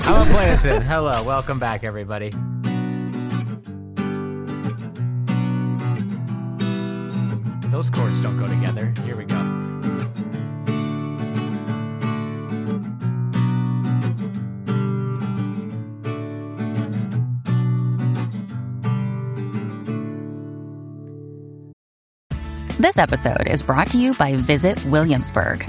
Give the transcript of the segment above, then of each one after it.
I'm gonna play this in. Hello, welcome back, everybody. Those chords don't go together. Here we go. This episode is brought to you by Visit Williamsburg.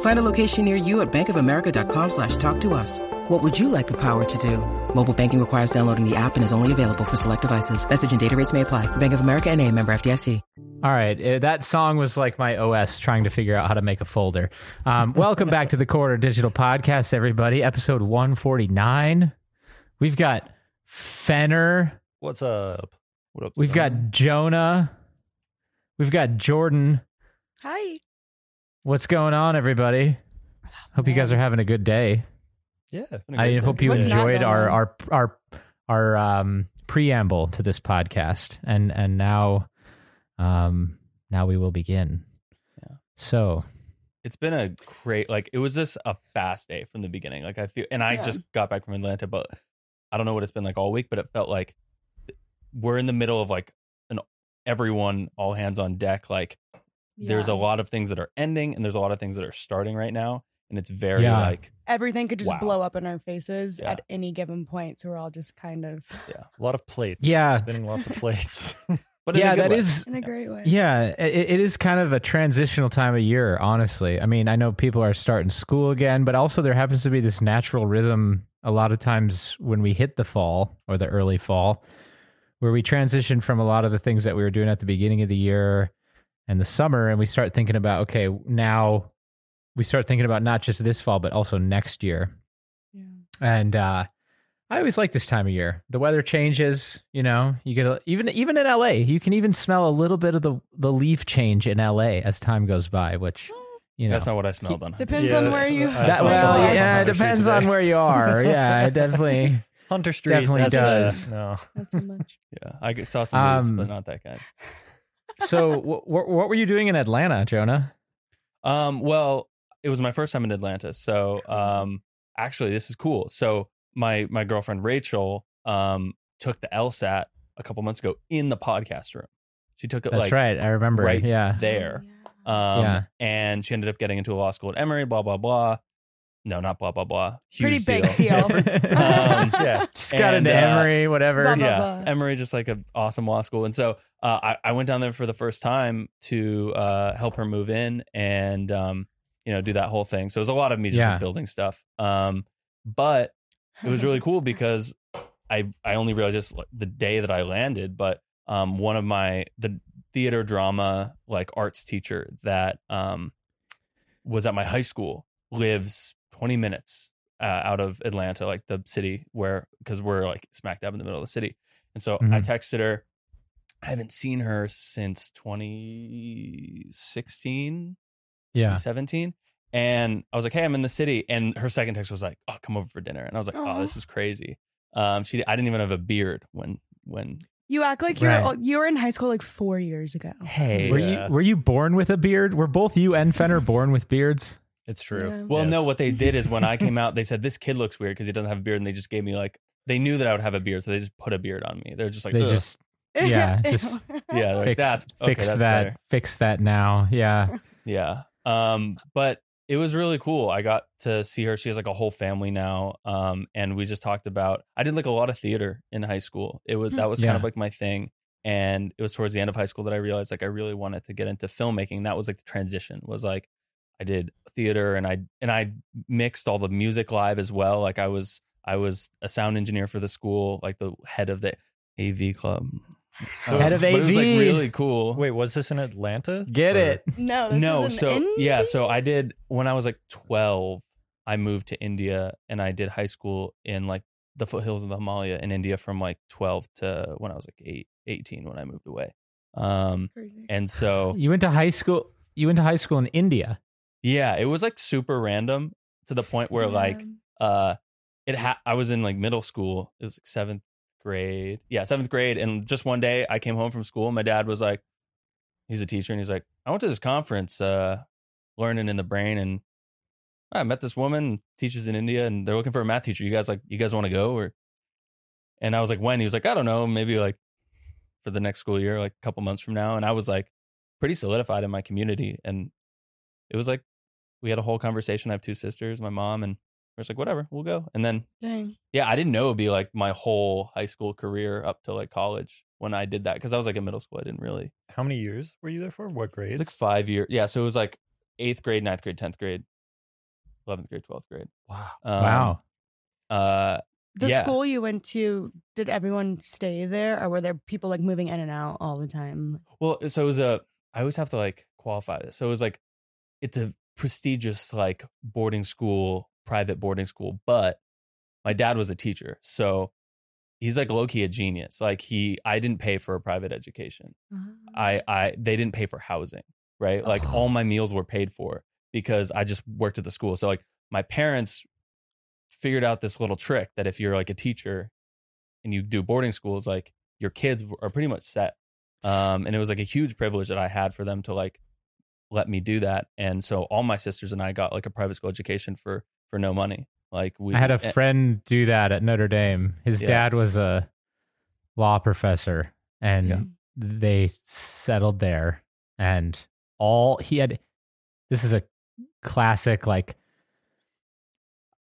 Find a location near you at bankofamerica.com slash talk to us. What would you like the power to do? Mobile banking requires downloading the app and is only available for select devices. Message and data rates may apply. Bank of America and a member FDIC. All right, uh, that song was like my OS trying to figure out how to make a folder. Um, welcome back to the Corridor Digital Podcast, everybody. Episode 149. We've got Fenner. What's up? What up? We've son? got Jonah. We've got Jordan. Hi. What's going on, everybody? Hope you guys are having a good day. yeah. been a I hope you What's not enjoyed going our on? our our our um, preamble to this podcast, and and now, um, now we will begin. Yeah. So It's been a great like it was just a fast day from the beginning. Like I feel, and I Yeah. just got back from Atlanta, but I don't know what it's been like all week, but it felt like we're in the middle of like an everyone all hands on deck. Like there's a lot of things that are ending, and there's a lot of things that are starting right now, and it's very Yeah. like Everything could just Wow. blow up in our faces Yeah. at any given point. So we're all just kind of yeah, A lot of plates. Yeah. Spinning lots of plates. but yeah, good that way. is in a great way. yeah, it, it is kind of a transitional time of year. Honestly, I mean, I know people are starting school again, but also there happens to be this natural rhythm. A lot of times when we hit the fall or the early fall, where we transition from a lot of the things that we were doing at the beginning of the year and the summer, and we start thinking about okay, now we start thinking about not just this fall but also next year. Yeah. And uh, I always like this time of year. The weather changes. You know, you get a, even even in LA, you can even smell a little bit of the the leaf change in LA as time goes by. Which you know, That's not what I smelled on. Depends Yeah, on where you. I that, well, some yeah, it depends on where you are. Yeah, it definitely. Hunter Street Definitely that's, uh, does. no. Not so much. Yeah, I saw some leaves, Um, but not that kind. So, wh- wh- what were you doing in Atlanta, Jonah? Um, well, it was my first time in Atlanta. So, um, actually, this is cool. So, my my girlfriend Rachel um took the LSAT a couple months ago in the podcast room. She took it like That's like right. I remember. right yeah. there. Oh, Um, Yeah. and she ended up getting into a law school at Emory. Blah blah blah. No, not blah blah blah. Pretty Huge big deal. deal. Um, yeah. Just got And, into uh, Emory, whatever. Blah, blah, yeah, blah. Emory just like an awesome law school, and so uh, I, I went down there for the first time to uh, help her move in and um, you know do that whole thing. So it was a lot of me just like, building stuff. Um, but it was really cool because I I only realized this like, the day that I landed, but um, one of my the theater drama like arts teacher that um was at my high school lives 20 minutes uh, out of Atlanta, like the city where because we're like smack dab in the middle of the city. And so I Mhm. texted her. I haven't seen her since 2016, Yeah. 17. And I was like, "Hey, I'm in the city." And her second text was like, "Oh, come over for dinner." And I was like, Aw. "Oh, this is crazy." Um, she I didn't even have a beard when when. You act like you're Right. you were in high school like four years ago. Hey, Were Yeah. you were you born with a beard? Were both you and Fenner born with beards? It's true. Yeah. Well, Yes. no, what they did is when I came out, they said this kid looks weird because he doesn't have a beard, and they just gave me like they knew that I would have a beard, so they just put a beard on me. They're just like, they "Ugh." just Yeah, just yeah, like, fix, that's okay, fix that's that better. fix that now. Yeah. Yeah. Um, but it was really cool. I got to see her. She has like a whole family now. Um, and we just talked about I did like a lot of theater in high school. It was that was kind of like my thing. And it was towards the end of high school that I realized like I really wanted to get into filmmaking. That was like the transition was like I did theater and I and I mixed all the music live as well. Like I was I was a sound engineer for the school, like the head of the AV club. Oh. Head of but it was like AV. really cool. Wait, was this in Atlanta? Get Or- it? No, this no, was so India? yeah, so I did when I was like 12, I moved to India and I did high school in like the foothills of the Himalaya in India from like 12 to when I was like 8, 18 when I moved away. Um Crazy. and so You went to high school. You went to high school in India. Yeah, it was like super random to the point where like uh it ha- I was in like middle school. It was like 7th grade. Yeah, 7th grade and just one day I came home from school my dad was like he's a teacher and he's like I went to this conference uh learning in the brain and I met this woman teaches in India and they're looking for a math teacher. You guys like you guys want to go or and I was like when he was like I don't know, maybe like for the next school year like a couple months from now and I was like pretty solidified in my community and it was like we had a whole conversation. I have two sisters, my mom and we're just like whatever, we'll go. And then Dang. yeah, I didn't know it'd be like my whole high school career up to like college when I did that because I was like in middle school. I didn't really. How many years were you there for? What It grades? was like five years. Yeah, so it was like eighth grade, ninth grade, tenth grade, eleventh grade, twelfth grade. wow. Um, wow. Uh, The Yeah. school you went to, did everyone stay there or were there people like moving in and out all the time? well, so it was a. I always have to like qualify this. So it was like, it's a prestigious like boarding school, private boarding school, but my dad was a teacher, so he's like low key a genius. Like he, I didn't pay for a private education. I I they didn't pay for housing, right? Like Oh. all my meals were paid for because I just worked at the school. So like my parents figured out this little trick that if you're like a teacher and you do boarding schools, like your kids are pretty much set. Um, and it was like a huge privilege that I had for them to like let me do that. And so all my sisters and I got like a private school education for for no money. Like we I had a friend do that at Notre Dame. His Yeah. dad was a law professor, and Yeah. they settled there. And all he had, this is a classic like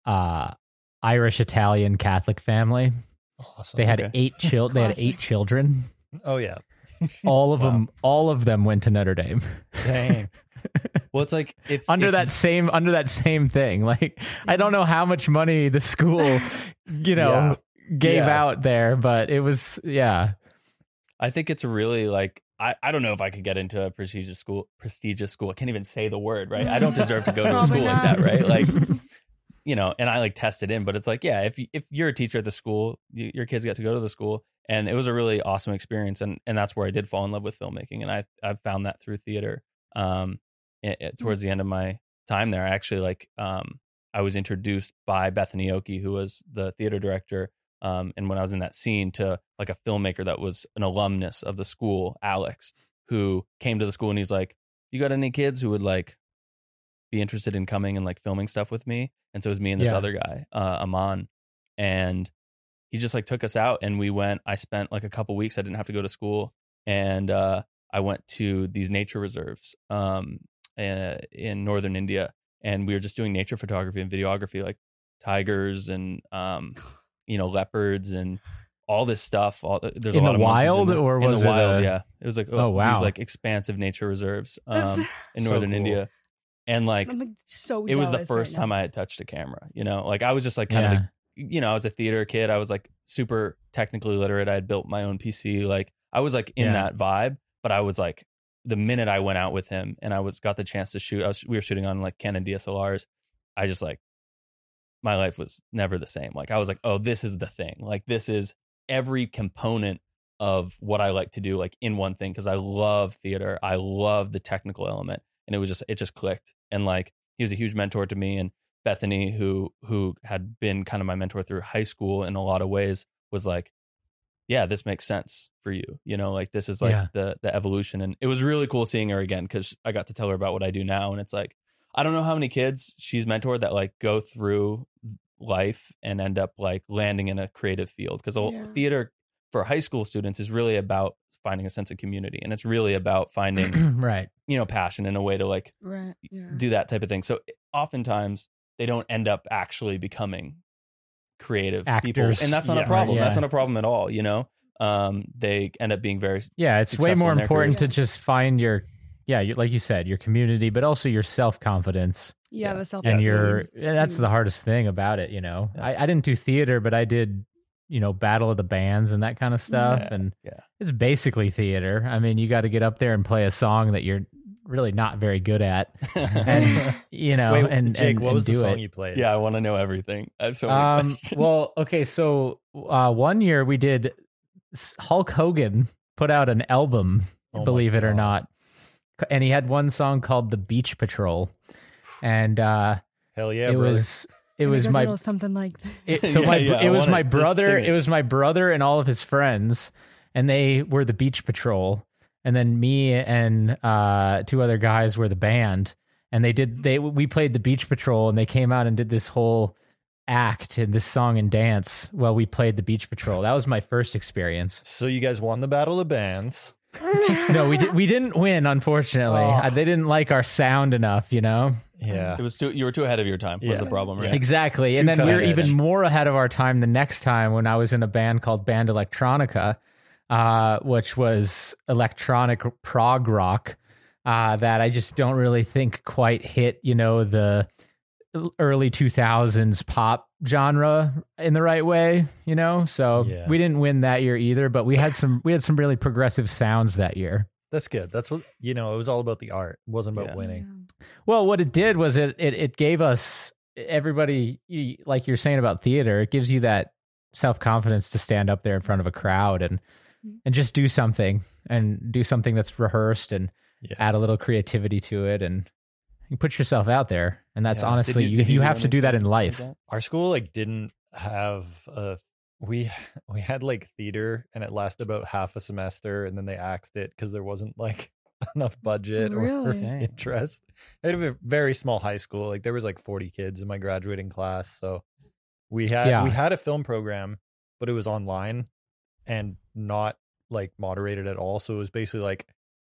uh Irish Italian Catholic family. Awesome. They had Okay. eight chil- They had eight children. Oh yeah. All of Wow. them. All of them went to Notre Dame. Dang. well it's like if under if that you- same under that same thing. Like I don't mm-hmm. know how much money the school, you know, gave Yeah. out there, but it was yeah. I think it's really like I, I don't know if I could get into a prestigious school prestigious school. I can't even say the word, right? I don't deserve to go to a Probably school like that, right? Like you know, and I like tested in, but it's like, yeah, if you, if you're a teacher at the school, you, your kids get to go to the school, and it was a really awesome experience, and and that's where I did fall in love with filmmaking, and I I found that through theater. Um, i- i- towards the end of my time there, I actually like um I was introduced by Bethany Oki, who was the theater director, um, and when I was in that scene, to like a filmmaker that was an alumnus of the school, Alex, who came to the school and he's like, "You got any kids who would like be interested in coming and like filming stuff with me?" And so it was me and this Yeah. other guy, uh, Aman, and he just like took us out and we went. I spent like a couple weeks. I didn't have to go to school, and uh, I went to these nature reserves um, uh, in northern India, and we were just doing nature photography and videography, like tigers and um, you know leopards and all this stuff. All there's In a lot the of wild, in the, or in was the it wild? a- yeah, it was like Oh, wow. these like expansive nature reserves um, in So northern cool. India, and like I'm like so it was the first right time now. I had touched a camera. You know, like I was just like kind Yeah. of, a, you know, I was a theater kid. I was like super technically literate. I had built my own PC. Like I was like in Yeah. that vibe, but I was like the minute I went out with him and I was got the chance to shoot. I was, we were shooting on like Canon DSLRs. I just like my life was never the same. Like I was like, oh, this is the thing. Like this is every component of what I like to do, like in one thing. Because I love theater. I love the technical element, and it was just it just clicked. And like he was a huge mentor to me, and Bethany, who who had been kind of my mentor through high school in a lot of ways, was like, yeah, this makes sense for you. You know, like this is like Yeah. the the evolution, and it was really cool seeing her again because I got to tell her about what I do now, and it's like I don't know how many kids she's mentored that like go through life and end up like landing in a creative field because Yeah. theater for high school students is really about finding a sense of community and it's really about finding right. you know passion in a way to like right. Yeah. do that type of thing so oftentimes they don't end up actually becoming creative people Actors. and that's not Yeah, a problem right, that's not a problem at all you know um they end up being very Yeah, it's way more in their important to just find your yeah, you, like you said, your community, but also your self confidence yeah, Yeah. the self and your. yeah, That's the hardest thing about it, you know. Yeah. I, I didn't do theater, but I did you know, battle of the bands and that kind of stuff. Yeah, and yeah. it's basically theater. I mean, you got to get up there and play a song that you're really not very good at, and you know, Wait, and Jake, and, what and was the song it. you played? yeah, I want to know everything. I have so many Um, questions. well, okay, so uh, one year we did Hulk Hogan put out an album, Oh believe it or not, and he had one song called "The Beach Patrol," and uh, Hell yeah, it brother. was it was my something like that. it, so Yeah, my yeah, I it was my brother it. it was my brother and all of his friends and they were the beach patrol and then me and uh two other guys were the band and they did they we played the beach patrol and they came out and did this whole act and this song and dance while we played the beach patrol that was my first experience So you guys won the battle of bands. no we, di- we didn't win unfortunately Oh. Uh, they didn't like our sound enough you know Yeah. it was too. You were too ahead of your time. Was Yeah. the problem? Right? Exactly. Too and then we were even more ahead of our time the next time when I was in a band called Band Electronica, uh, which was electronic prog rock uh, that I just don't really think quite hit, you know, the early 2000s pop genre in the right way, you know? So Yeah. we didn't win that year either, but we had some we had some really progressive sounds that year. That's good. That's what you know. It was all about the art. It wasn't about Yeah. winning. Well, what it did was it it, it gave us everybody like you're saying about theater. It gives you that self confidence to stand up there in front of a crowd and mm. and just do something and do something that's rehearsed and Yeah. add a little creativity to it and you put yourself out there. And that's Yeah. honestly Did you, did you, have to do that in life. that? Our school like didn't have a. We we had like theater, and it lasted about half a semester, and then they axed it because there wasn't like enough budget or Dang. interest. It was a very small high school. Like there was like forty kids in my graduating class, so we had Yeah. we had a film program, but it was online and not like moderated at all. So it was basically like,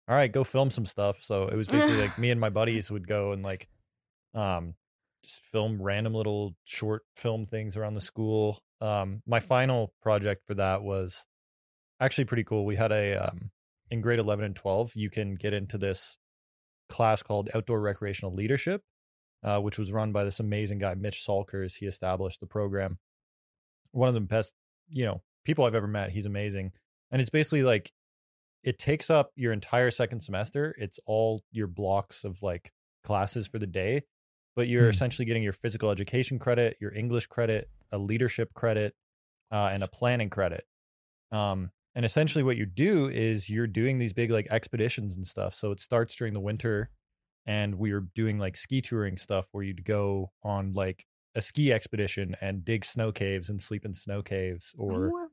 all right, go film some stuff. So it was basically like me and my buddies would go and like, um, just film random little short film things around the school. Um, my final project for that was actually pretty cool. We had a um, in grade eleven and twelve, you can get into this class called Outdoor Recreational Leadership, uh, which was run by this amazing guy, Mitch Salkers. He established the program. One of the best, you know, people I've ever met. He's amazing, and it's basically like it takes up your entire second semester. It's all your blocks of like classes for the day, but you're Hmm. essentially getting your physical education credit, your English credit, a leadership credit, uh, and a planning credit. Um, and essentially, what you do is you're doing these big like expeditions and stuff. So it starts during the winter, and we are doing like ski touring stuff where you'd go on like a ski expedition and dig snow caves and sleep in snow caves, or oh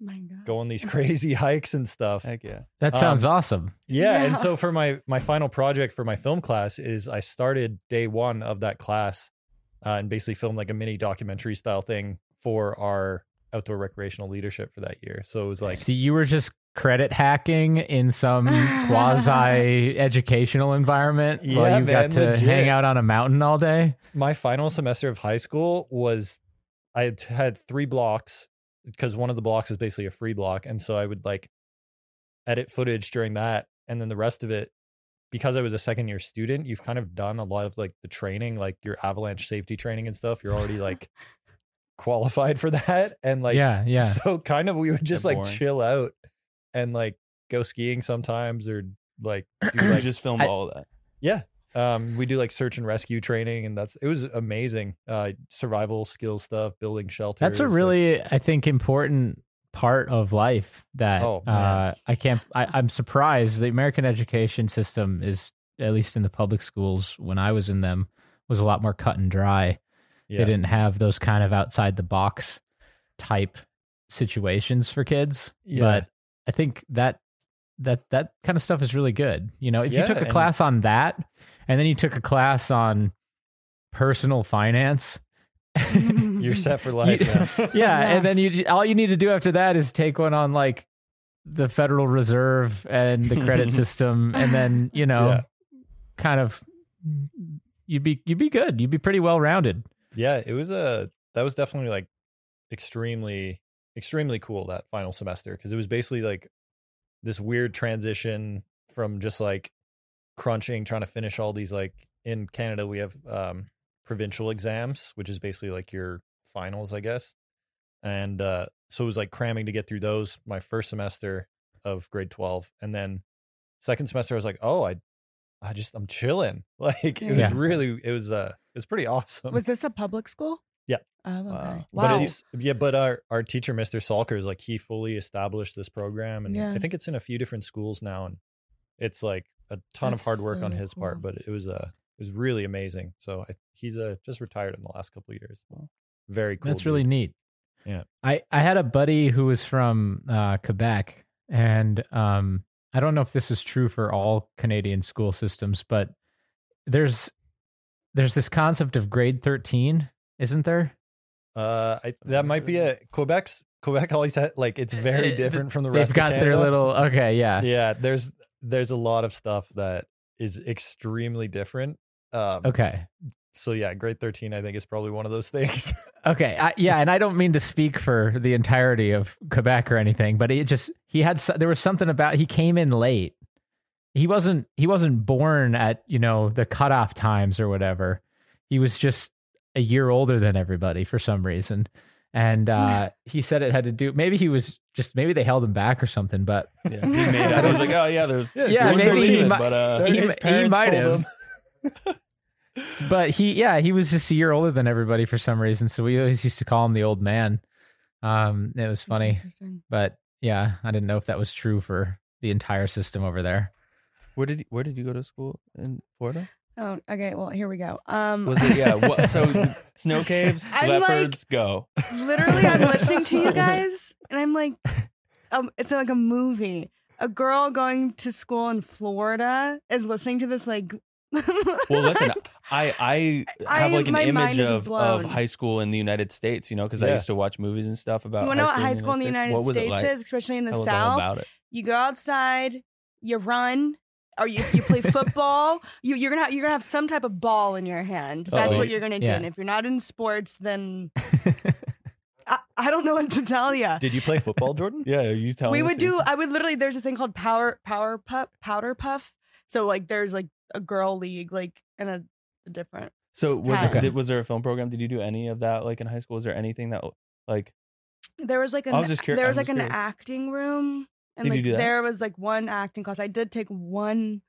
go on these crazy hikes and stuff. Heck yeah. That sounds Um, awesome. Yeah, Yeah. and so for my my final project for my film class is I started day one of that class, uh, and basically filmed like a mini documentary style thing for our outdoor recreational leadership for that year. So it was like, See, you were just credit hacking in some quasi educational environment Yeah, while you man, got to legit. hang out on a mountain all day. my final semester of high school was I had had three blocks because one of the blocks is basically a free block, and so I would like edit footage during that, and then the rest of it. Because I was a second year student, you've kind of done a lot of like the training, like your avalanche safety training and stuff. You're already like qualified for that, and like yeah, yeah. So kind of we would just like boring. chill out and like go skiing sometimes or like do You like just filmed I- all of that. yeah. Um, we do like search and rescue training, and that's it was amazing. Uh, survival skill stuff, building shelters. That's a like- really, I think, important part of life that Oh, uh, I can't. I, I'm surprised the American education system is, at least in the public schools when I was in them, was a lot more cut and dry. Yeah. They didn't have those kind of outside the box type situations for kids. Yeah. But I think that that that kind of stuff is really good. You know, if Yeah, you took a and- class on that and then you took a class on personal finance, You're set for life. You- man. yeah, Yeah. and then you all you need to do after that is take one on like the Federal Reserve and the credit system, and then you know, Yeah. kind of you'd be you'd be good. You'd be pretty well rounded. Yeah, it was a that was definitely like extremely extremely cool that final semester because it was basically like this weird transition from just like crunching trying to finish all these like in Canada we have um provincial exams which is basically like your finals I guess. And uh, so it was like cramming to get through those my first semester of grade 12 and then second semester i was like oh i i just i'm chilling like it was Yeah. really it was uh it was pretty awesome Was this a public school? Yeah. Oh, okay. Wow. Wow. but it's yeah but our our teacher mr salker is like he fully established this program and Yeah. i think it's in a few different schools now and it's like a ton That's of hard work on so his part but it was uh it was really amazing so I, he's uh just retired in the last couple of years very cool That's really neat. Yeah. I, I had a buddy who was from uh, Quebec, and um, I don't know if this is true for all Canadian school systems, but there's there's this concept of grade 13, isn't there? Uh, I, that might be a Quebec's Quebec always had like it's very Uh, different from the rest. They've got of their little okay, yeah. yeah. There's there's a lot of stuff that is extremely different. Um, Okay. So yeah, grade thirteen I think is probably one of those things. Okay, I, yeah, and I don't mean to speak for the entirety of Quebec or anything, but it just he had there was something about he came in late. He wasn't he wasn't born at you know the cutoff times or whatever. He was just a year older than everybody for some reason, and uh, he said it had to do. Maybe he was just maybe they held him back or something, but Yeah, he made it. I was like, oh yeah, there's Yeah, you wouldn't maybe he believe it, mi- but uh, he his mi- he might told have. Him. but he yeah he was just a year older than everybody for some reason. So we always used to call him the old man. Um, it was funny. But yeah, I didn't know if that was true for the entire system over there. where did where did you go to school in Florida? Oh, okay. Well, here we go. Um, Was it yeah? What, so snow caves, I'm like- leopards, go. literally, I'm listening to you guys, and I'm like, um, it's like a movie. A girl going to school in Florida is listening to this like. Well, listen, I I have I- like an image mind is of, of high school in the United States, you know, because I used to watch movies and stuff about. you want to know what high school in the States. United What States like? is, especially in the Tell all South? about it. You go outside, you run, or you, you play football. you, you're gonna have, you're gonna have some type of ball in your hand. That's Uh-oh. what you're gonna do. Yeah. And if you're not in sports, then I, I don't know what to tell you. Did you play football, Jordan? Yeah, you tell. we would do these. i would literally there's this thing called power power puff powder puff so like there's like a girl league like in a, a different So was time. there, did, was there a film program? Did you do any of that like in high school? Was there anything that like there was like I an was just curi- there I was like just an curious. acting room and Did you like do that? there was like one acting class i did take one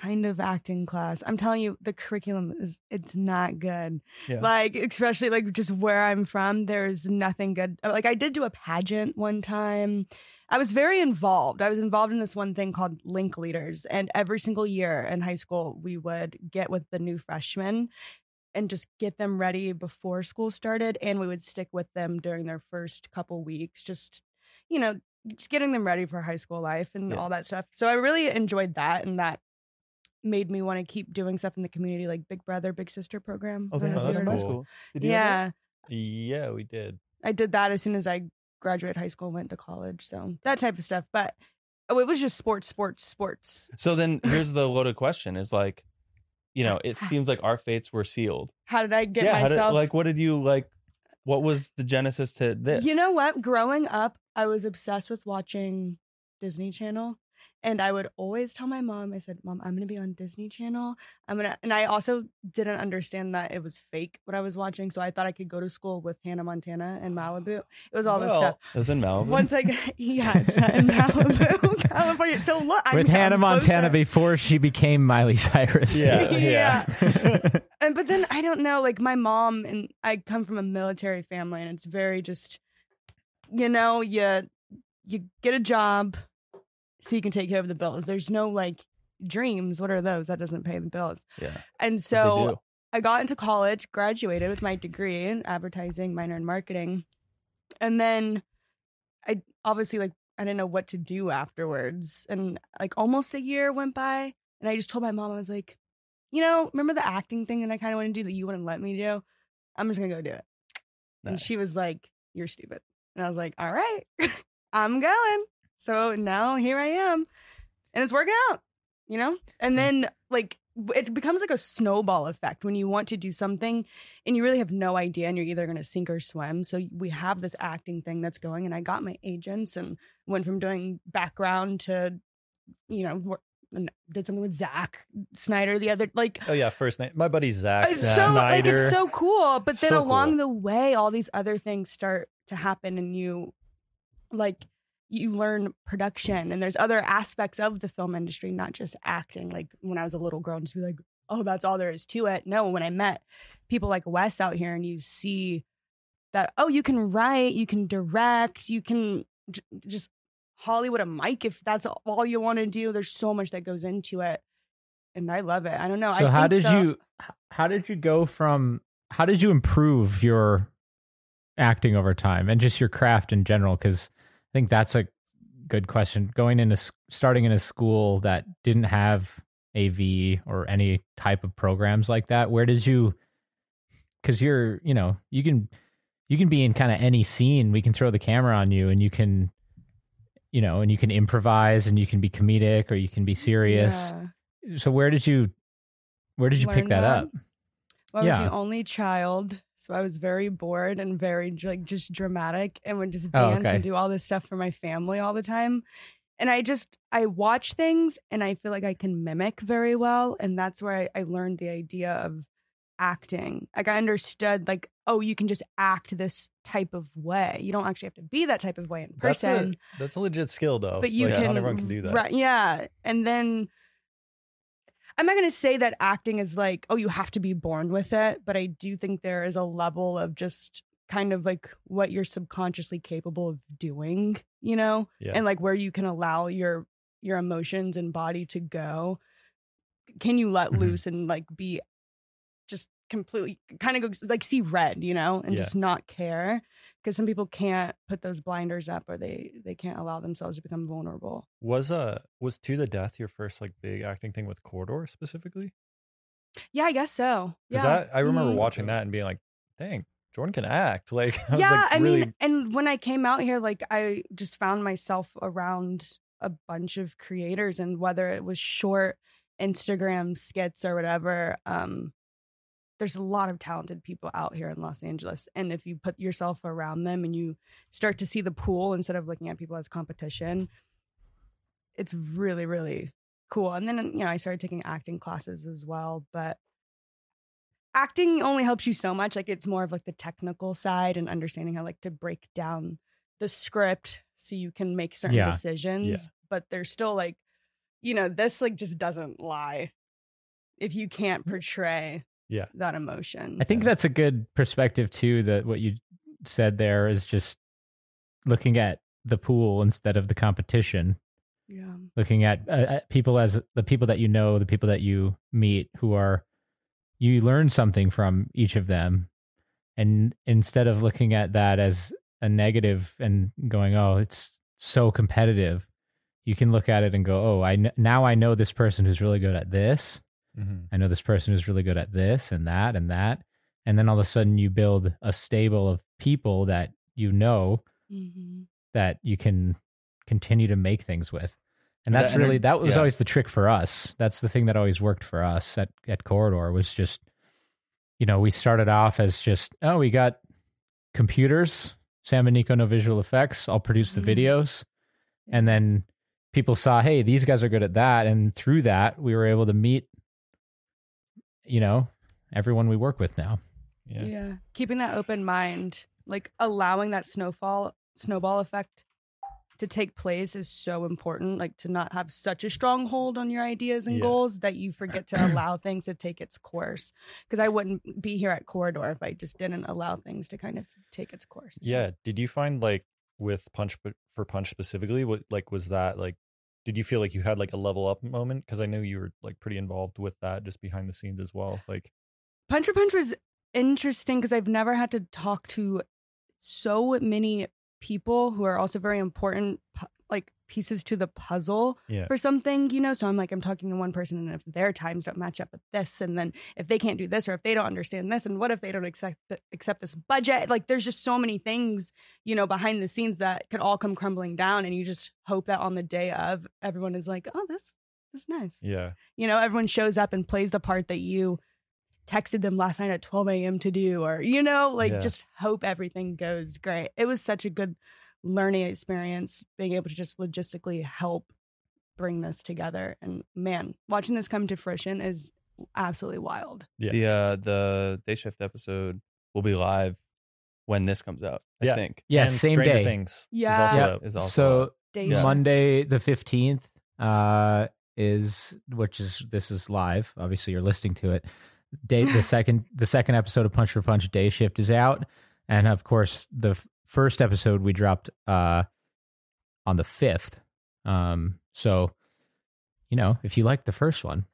kind of acting class i'm telling you the curriculum is it's not good Yeah. like especially like just where i'm from there's nothing good uh, like i did do a pageant one time I was very involved. I was involved in this one thing called Link Leaders. And every single year in high school, we would get with the new freshmen and just get them ready before school started. And we would stick with them during their first couple weeks, just, you know, just getting them ready for high school life and Yeah. all that stuff. So I really enjoyed that. And that made me want to keep doing stuff in the community, like Big Brother, Big Sister program. oh, I don't they know have if that you in heard high of it. cool. school? Did you have that? Yeah. Yeah, we did. I did that as soon as I graduated high school, went to college. So that type of stuff. But oh, it was just sports, sports, sports. So then here's the loaded question: Is like, you know, it seems like our fates were sealed. How did I get yeah. how did- myself? like, what did you like? What was the genesis to this? You know what? Growing up, I was obsessed with watching Disney Channel. And I would always tell my mom, I said, Mom, I'm going to be on Disney Channel. I'm going to, and I also didn't understand that it was fake what I was watching. So I thought I could go to school with Hannah Montana and Malibu. It was all this stuff. it was in Malibu. Once I got, yeah, it's in Malibu, California. So look, I'm, With Hannah Montana before she became Miley Cyrus. Yeah, Yeah. yeah. and but then I don't know, like my mom and I come from a military family, and it's very just, you know, you you get a job so you can take care of the bills. There's no like dreams. What are those? That doesn't pay the bills. Yeah. And so? I got into college, graduated with my degree in advertising, minor in marketing, and then I obviously like I didn't know what to do afterwards, and like almost a year went by, and I just told my mom I was like, you know, remember the acting thing that I kind of want to do that you wouldn't let me do? I'm just gonna go do it. And she was like, "You're stupid," and I was like, "All right, I'm going." So now here I am, and it's working out, you know. And hmm. then like it becomes like a snowball effect when you want to do something and you really have no idea, and you're either gonna sink or swim. So we have this acting thing that's going, and I got my agents and went from doing background to, you know, did something with Zack Snyder the other like Oh yeah, first name. My buddy Zach it's so like it's so cool but then So along cool. the way all these other things start to happen and you like you learn production and there's other aspects of the film industry not just acting like when i was a little girl and just be like oh that's all there is to it. No when i met people like wes out here and you see that oh you can write you can direct you can j- just hollywood a mic if that's all you want to do. There's so much that goes into it and i love it. I don't know So I how did the- you how did you go from how did you improve your acting over time and just your craft in general? Cuz I think that's a good question going into starting in a school that didn't have AV or any type of programs like that where did you cuz you're you know you can you can be in kind of any scene we can throw the camera on you and you can you know and you can improvise and you can be comedic or you can be serious Yeah. so where did you where did you pick that that? up? Well, I was Yeah. the only child, so I was very bored and very like just dramatic and would just Oh, dance okay. and do all this stuff for my family all the time. And I just I watch things and I feel like I can mimic very well, and that's where I, I learned the idea of acting. Like I understood like oh, you can just act this type of way. You don't actually have to be that type of way in that's person a that's a legit skill though. but you Like, can not everyone can do that. right yeah and then i'm not going to say that acting is like oh you have to be born with it but i do think there is a level of just kind of like what you're subconsciously capable of doing you know Yeah. and like where you can allow your your emotions and body to go can you let Mhm. loose and like be just completely kind of go like see red you know and Yeah. just not care because some people can't put those blinders up or they they can't allow themselves to become vulnerable Was uh was to the death your first like big acting thing with Corridor specifically? yeah i guess so yeah that I remember Mhm. watching that and being like, dang, Jordan can act. Like I was yeah like i really mean and when i came out here like i just found myself around a bunch of creators and whether it was short instagram skits or whatever um there's a lot of talented people out here in los angeles and if you put yourself around them and you start to see the pool instead of looking at people as competition it's really really cool and then you know i started taking acting classes as well but acting only helps you so much like it's more of like the technical side and understanding how like to break down the script so you can make certain Yeah. decisions but there's still like you know this like just doesn't lie if you can't portray Yeah. that emotion I think that's a good perspective too. That what you said there is just looking at the pool instead of the competition. yeah Looking at, uh, at people as the people that you know, the people that you meet, who are you learn something from each of them, and instead of looking at that as a negative and going, "Oh, it's so competitive," you can look at it and go, "Oh, I kn- now I know this person who's really good at this." Mhm. I know this person is really good at this and that and that. And then all of a sudden you build a stable of people that you know mm-hmm. that you can continue to make things with. And And that's that- really they're- that was yeah. always the trick for us. That's the thing that always worked for us at, at Corridor was just you know, we started off as just, oh, we got computers, Sam and Niko know visual effects, I'll produce the Mhm. videos. And then people saw, hey, these guys are good at that. And through that, we were able to meet, you know, everyone we work with now. Yeah. yeah keeping that open mind like allowing that snowfall snowball effect to take place is so important like to not have such a strong hold on your ideas and Yeah. goals that you forget to allow things to take its course because i wouldn't be here at corridor if i just didn't allow things to kind of take its course Yeah. Did you find like with punch but for punch specifically, what like was that like did you feel like you had like a level up moment? Because I know you were like pretty involved with that just behind the scenes as well. Like Punch for Punch was interesting because I've never had to talk to so many people who are also very important, like pieces to the puzzle Yeah. for something, you know. So I'm like, I'm talking to one person, and if their times don't match up with this, and then if they can't do this, or if they don't understand this, and what if they don't accept accept this budget? Like, there's just so many things, you know, behind the scenes that could all come crumbling down, and you just hope that on the day of, everyone is like, oh, this, this is nice Yeah. you know, everyone shows up and plays the part that you texted them last night at 12 a.m. to do, or, you know, like Yeah. just hope everything goes great. It was such a good learning experience being able to just logistically help bring this together. And man, watching this come to fruition is absolutely wild. Yeah. The uh, the day shift episode will be live when this comes out. I Yeah. think. Yeah, and same Stranger day. Things Yeah. is also Yep. Is also so Day Yeah. Monday the fifteenth uh, is which is this is live. Obviously, you're listening to it. Day the second the second episode of Punch for Punch Day Shift is out, and of course the f- first episode we dropped uh, on the fifth. Um, so you know if you like the first one,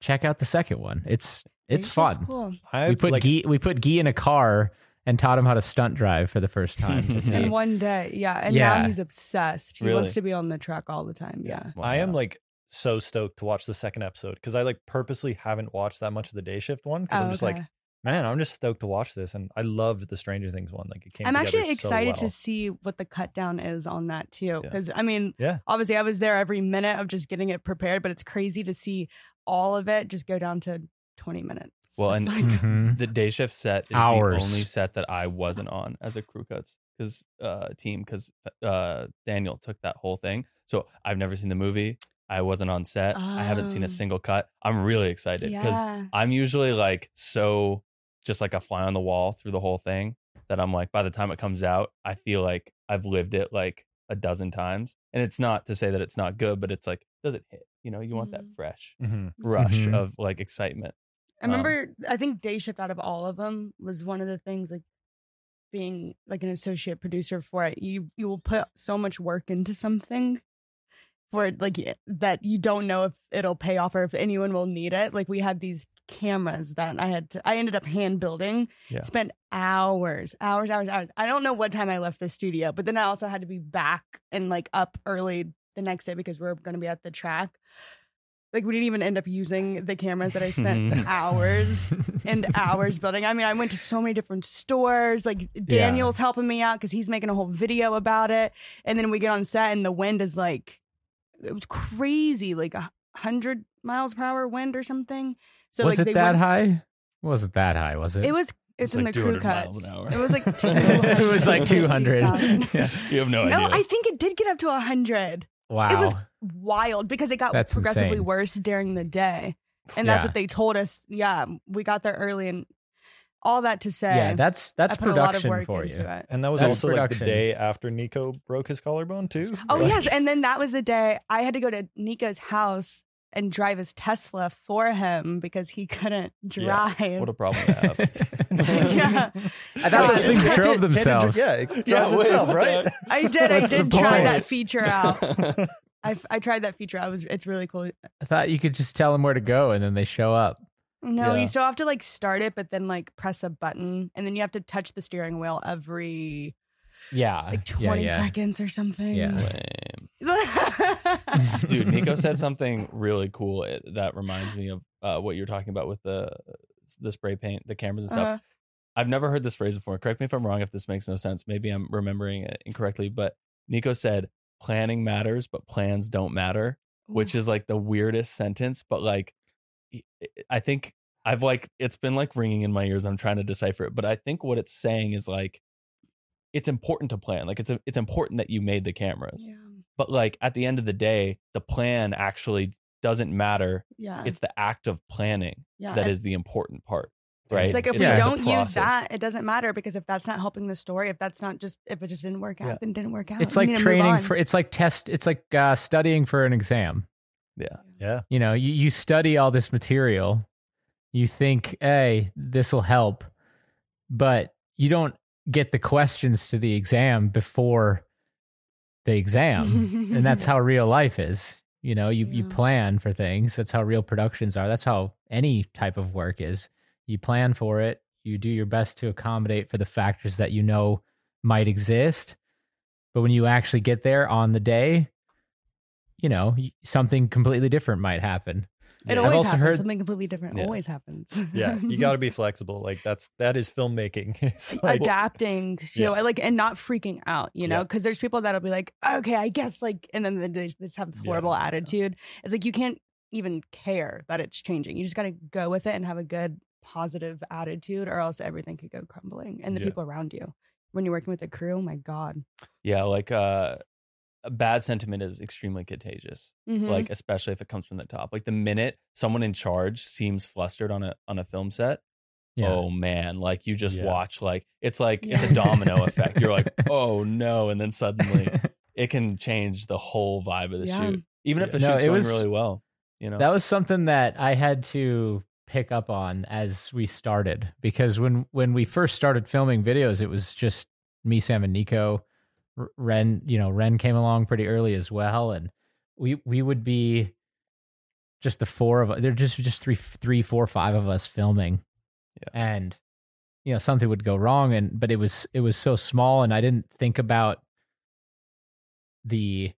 check out the second one. It's it's Day fun. Cool. I we put like, Guy, we put Guy in a car and taught him how to stunt drive for the first time to see. In one day. Yeah. And Yeah. now he's obsessed. He Really? wants to be on the track all the time. Yeah. I am like so stoked to watch the second episode because I like purposely haven't watched that much of the day shift one because Oh, I'm just like, okay. Man, I'm just stoked to watch this, and I loved the Stranger Things one. Like it came. I'm actually together so excited well. to see what the cut down is on that too. Yeah. Because I mean, Yeah. obviously I was there every minute of just getting it prepared, but it's crazy to see all of it just go down to 20 minutes. Well, It's and- like, Mhm. the day shift set is Hours. the only set that I wasn't on as a crew cuts because uh, team because uh, Daniel took that whole thing. So I've never seen the movie. I wasn't on set. I haven't seen Oh. a single cut. I'm really excited because yeah. I'm usually like so just like a fly on the wall through the whole thing that I'm like by the time it comes out, I feel like I've lived it like a dozen times. And it's not to say that it's not good, but it's like does it hit? You know, you want that Mhm. fresh Mhm. rush Mhm. of like excitement. I Um, remember, I think day shift out of all of them was one of the things like being like an associate producer for it. You you will put so much work into something for like that you don't know if it'll pay off or if anyone will need it. Like we had these cameras that I had to, I ended up hand building. Yeah. Spent hours, hours, hours, hours. I don't know what time I left the studio, but then I also had to be back and like up early the next day because we are going to be at the track. Like we didn't even end up using the cameras that I spent hours and hours building. I mean, I went to so many different stores. Like Daniel's helping me out because he's making a whole video about it. And then we get on set and the wind is like, it was crazy, like a hundred miles per hour wind or something. So was like it they that went- high? Was it that high? Was it? It was. It's, It's in like the crew 200 miles cuts. It was like it was like 200. Yeah. You have no, No, idea. No, I think it did get up to hundred. Wow. It was wild because it got That's progressively insane. worse during the day, and that's what they told us. Yeah, we got there early, and all that to say, yeah, that's that's I put a lot of production work for you. into it. And that was That's also like the day after Niko broke his collarbone too. Oh Like- yes, and then that was the day I had to go to Niko's house and drive his Tesla for him because he couldn't Yeah, drive. What a problem to have. yeah, I thought those things Can't drove Can't it themselves. Yeah, it drives Yeah, wait, itself, right? I did. I What's the did try point? that feature out. I, I tried that feature. out. It was it's really cool. I thought you could just tell them where to go and then they show up. No, Yeah. you still have to like start it, but then like press a button, and then you have to touch the steering wheel every Yeah. like twenty yeah. seconds or something. Yeah. Dude, Dude, Niko said something really cool eh, that reminds me of uh, what you're talking about with the the spray paint, the cameras and stuff. Uh, I've never heard this phrase before. Correct me if I'm wrong if this makes no sense. Maybe I'm remembering it incorrectly, but Niko said planning matters, but plans don't matter, which is like the weirdest sentence, but like I think I've like it's been like ringing in my ears. I'm trying to decipher it, but I think what it's saying is like it's important to plan. Like it's a, it's important that you made the cameras. yeah, But like at the end of the day, the plan actually doesn't matter. yeah, It's the act of planning yeah. that And is the important part. Right. It's like if Yeah. we The don't use that, it doesn't matter because if that's not helping the story, if that's not just if it just didn't work out, Yeah. then didn't work out. It's We like need to move training for it's like test it's like uh, studying for an exam. Yeah. Yeah. You know, you, you study all this material, you think, hey, this will help, but you don't get the questions to the exam before the exam. and that's how real life is. You know, you, you plan for things. That's how real productions are. That's how any type of work is. You plan for it, you do your best to accommodate for the factors that you know might exist. But when you actually get there on the day, you know, something completely different might happen. It I've always also happens. heard- Something completely different Yeah. always happens. Yeah, you got to be flexible. Like that's that is filmmaking. Like, adapting to Yeah. like and not freaking out, you know, Yeah. because there's people that'll be like, okay, I guess like, and then they just have this Yeah. horrible attitude. It's like you can't even care that it's changing. You just got to go with it and have a good positive attitude, or else everything could go crumbling. And the Yeah. people around you, when you're working with a crew, my god, Yeah, like uh bad sentiment is extremely contagious. Mhm. Like especially if it comes from the top. Like the minute someone in charge seems flustered on a on a film set, Yeah. oh man, like you just Yeah. watch like it's like Yeah. it's a domino effect. You're like, oh no, and then suddenly it can change the whole vibe of the shoot, even if the No, shoot's going was- really well. You know, That was something that I had to pick up on as we started because when when we first started filming videos, it was just me, Sam, and Niko. Ren, you know, Ren came along pretty early as well, and we we would be just the four of us. They're just just three, three, four, five of us filming, Yeah. and you know something would go wrong, and but it was it was so small, and I didn't think about the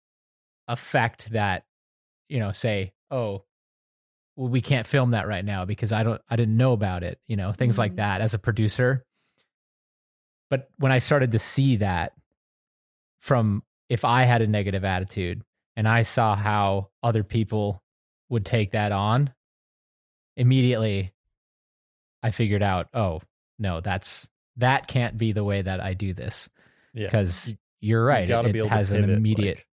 effect that you know say oh well, we can't film that right now because i don't i didn't know about it you know things like Mhm. that as a producer but when i started to see that from if i had a negative attitude and i saw how other people would take that on immediately i figured out oh no that's that can't be the way that i do this Yeah. because You- you're right You it, it has an immediate like-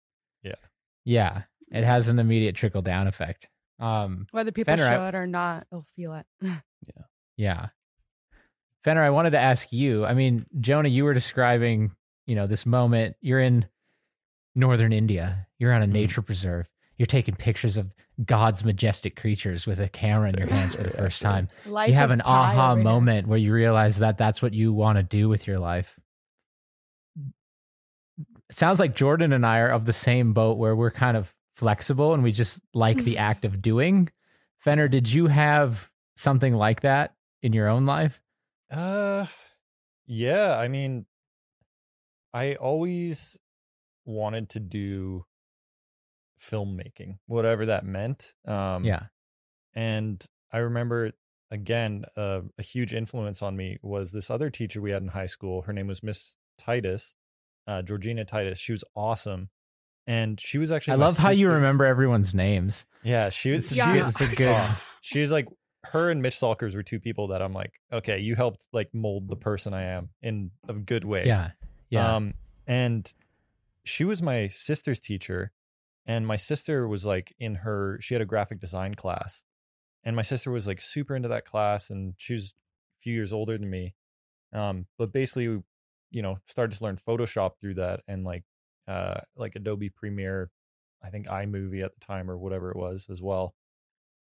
yeah, it has an immediate trickle down effect. Um, Whether people Fenner, I- show it or not, they'll feel it. Yeah. Yeah. Fenner, I wanted to ask you. I mean, Jonah, you were describing, you know, this moment. You're in northern India. You're on a Mhm. nature preserve. You're taking pictures of God's majestic creatures with a camera in your hands for the first time. Life you have an aha over here. moment where you realize that that's what you want to do with your life. Sounds like Jordan and I are of the same boat where we're kind of flexible and we just like the act of doing. Fenner, did you have something like that in your own life? Uh, yeah. I mean, I always wanted to do filmmaking, whatever that meant. Um, yeah. And I remember again, uh, a huge influence on me was this other teacher we had in high school. Her name was Miss Titus, uh, Georgina Titus. She was awesome. And she was actually I love how you remember everyone's names. Yeah, she was. It's- She Yeah. is it's a good- She was like her and Mitch Salkers were two people that I'm like, okay, you helped like mold the person I am in a good way. Yeah. Yeah. Um, and she was my sister's teacher, and my sister was like in her. She had a graphic design class, and my sister was like super into that class, and she was a few years older than me. Um, but basically, you know, started to learn Photoshop through that, and like, uh, like Adobe Premiere, I think iMovie at the time or whatever it was as well.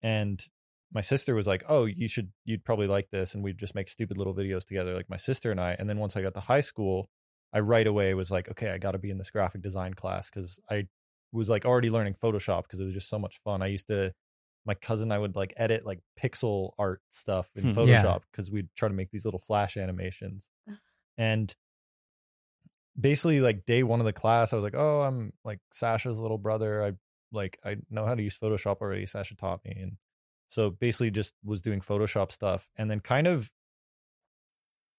And my sister was like, "Oh, you should, you'd probably like this," and we'd just make stupid little videos together, like my sister and I. And then once I got to high school, I right away was like, "Okay, I got to be in this graphic design class" because I was like already learning Photoshop because it was just so much fun. I used to, my cousin, I would like edit like pixel art stuff in Hmm. Photoshop because we'd try to make these little flash animations, and basically like day one of the class, I was like, "Oh, I'm like Sasha's little brother. I like I know how to use Photoshop already. Sasha taught me, and so basically just was doing Photoshop stuff, and then kind of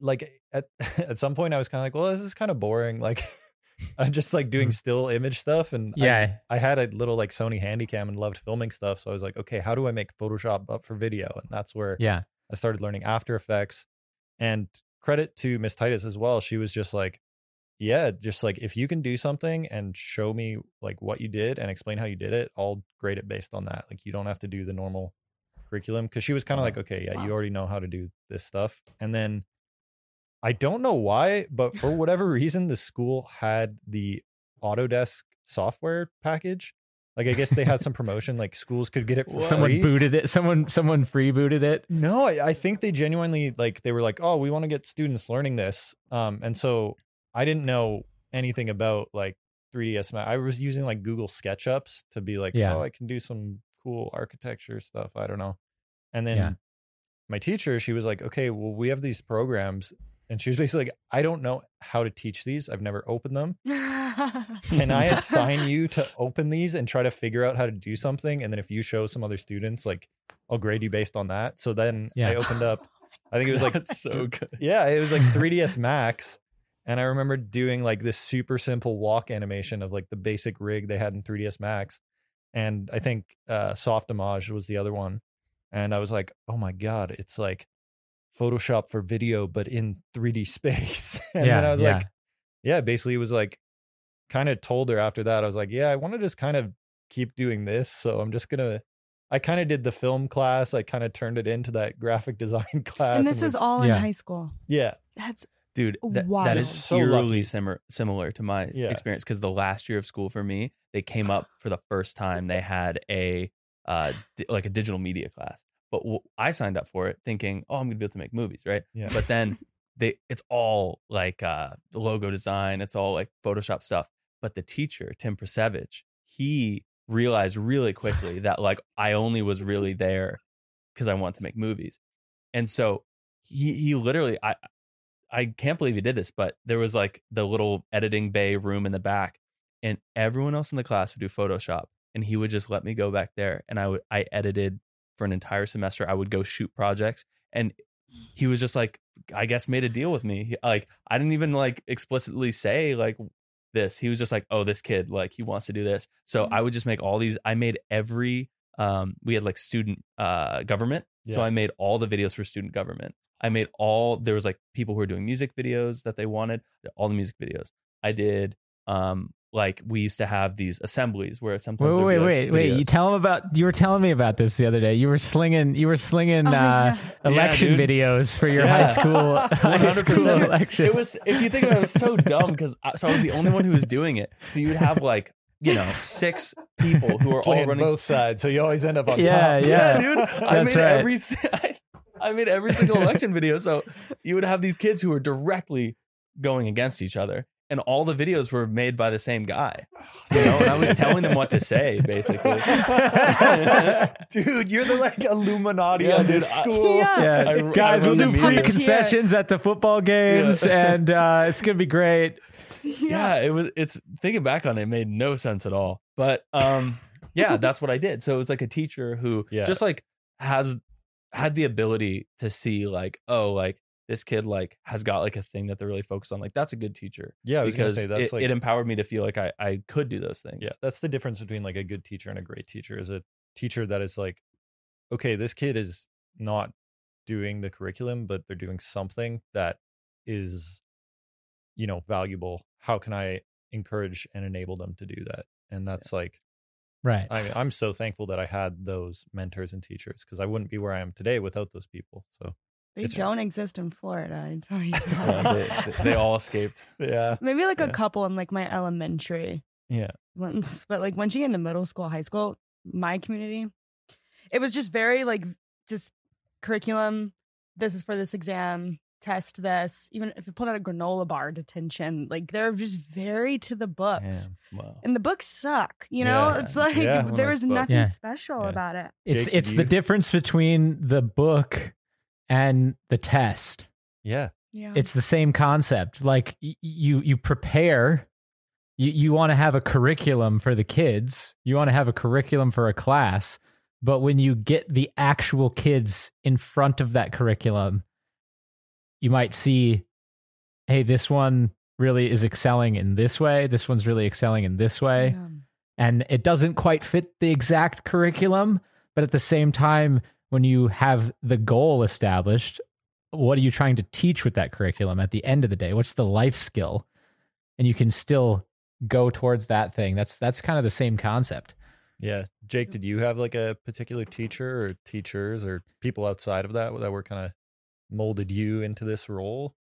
Like eh, at at some point I was kind of like, well, this is kind of boring. Like I'm just like doing mm. still image stuff, and yeah. I, had a little like Sony Handycam and loved filming stuff. So I was like, okay, how do I make Photoshop up for video? And that's where yeah. I started learning After Effects. And credit to Miss Titus as well. She was just like, yeah, just like if you can do something and show me like what you did and explain how you did it, I'll grade it based on that. Like you don't have to do the normal curriculum because she was kind of like, okay, yeah, you already know how to do this stuff. And then I don't know why, but for whatever reason, the school had the Autodesk software package. Like I guess they had some promotion, like schools could get it for Someone free. booted it. Someone someone free booted it. No, I, I think they genuinely like they were like, oh, we want to get students learning this. Um, and so I didn't know anything about like 3ds Max. I was using like Google SketchUps to be like, Yeah. oh, I can do some cool architecture stuff. I don't know. And then Yeah. my teacher, she was like, okay, well, we have these programs, and she was basically like, I don't know how to teach these. I've never opened them. can I assign you to open these and try to figure out how to do something? And then if you show some other students, like I'll grade you based on that. So then Yeah. I opened up, I think it was like, That's so good. yeah, it was like 3ds Max. And I remember doing like this super simple walk animation of like the basic rig they had in 3ds Max. And I think uh, Softimage was the other one. And I was like, oh my God, it's like Photoshop for video, but in 3D space. and yeah, then I was yeah. like, yeah, basically it was like kind of told her after that, I was like, yeah, I want to just kind of keep doing this. So I'm just going to, I kind of did the film class. I kind of turned it into that graphic design class. and this is was- all in high school. yeah. That's Dude, that, Wild. that is So eerily lucky. similar similar to my Yeah. experience because the last year of school for me, they came up for the first time. They had a uh di- like a digital media class, but w- I signed up for it thinking, oh, I'm gonna be able to make movies, right? Yeah. But then they, it's all like uh logo design, it's all like Photoshop stuff. But the teacher, Tim Prasevich, he realized really quickly that like I only was really there because I wanted to make movies, and so he he literally I I can't believe he did this, but there was like the little editing bay room in the back, and everyone else in the class would do Photoshop, and he would just let me go back there, and I would I edited for an entire semester. I would go shoot projects, and he was just like, I guess, made a deal with me. Like I didn't even like explicitly say like this. He was just like, oh, this kid, like he wants to do this. So I would just make all these. I made every. Um, we had like student uh government, so I made all the videos for student government. I made all there was like people who were doing music videos that they wanted, all the music videos. I did um like we used to have these assemblies where sometimes Wait, there'd wait, like, wait, wait! You tell him about. You were telling me about this the other day. You were slinging. You were slinging Oh, uh, yeah. election dude. videos for your Yeah. high school high school election. It was if you think about it, it was so dumb because I, so I was the only one who was doing it. So you'd have like you know six people who are all Playing running both sides. So you always end up on Yeah, top. yeah. dude. I That's made right. every I, I made every single election video. So you would have these kids who were directly going against each other, and all the videos were made by the same guy. You know, and I was telling them what to say, basically. dude, you're the like Illuminati Yeah, of this dude, I- school. Yeah. yeah, I- I guys, we'll do media. free concessions at the football games, and uh, it's gonna be great. yeah it was it's thinking back on it, it made no sense at all but um yeah that's what i did so it was like a teacher who Yeah. just like has had the ability to see like oh like this kid like has got like a thing that they're really focused on like that's a good teacher Yeah, I was because say that's it, like it empowered me to feel like I, I could do those things Yeah, that's the difference between like a good teacher and a great teacher. Is a teacher that is like, okay, this kid is not doing the curriculum, but they're doing something that is, you know, valuable. How can I encourage and enable them to do that? And that's like, Right. I mean, I'm so thankful that I had those mentors and teachers because I wouldn't be where I am today without those people. So They It's- don't exist in Florida, I tell you. Yeah, they, they all escaped yeah, Maybe like Yeah. a couple in like my elementary yeah, Once, but like once you get into middle school, high school, my community, it was just very like just curriculum. This is for this exam. Test this. Even if you pulled out a granola bar, detention. Like they're just very to the books, Damn, wow. and the books suck. You know, Yeah. it's like Yeah. there was nothing Yeah. special Yeah. about it. It's Jake, it's did the you- difference between the book and the test. yeah, Yeah, It's the same concept. Like y- you you prepare you, you want to have a curriculum for the kids. You want to have a curriculum for a class, but when you get the actual kids in front of that curriculum, you might see hey, this one really is excelling in this way. This one's really excelling in this way Yeah. and it doesn't quite fit the exact curriculum but at the same time when you have the goal established what are you trying to teach with that curriculum at the end of the day what's the life skill and you can still go towards that thing that's that's kind of the same concept yeah. Jake, did you have like a particular teacher or teachers or people outside of that that were kind of molded you into this role?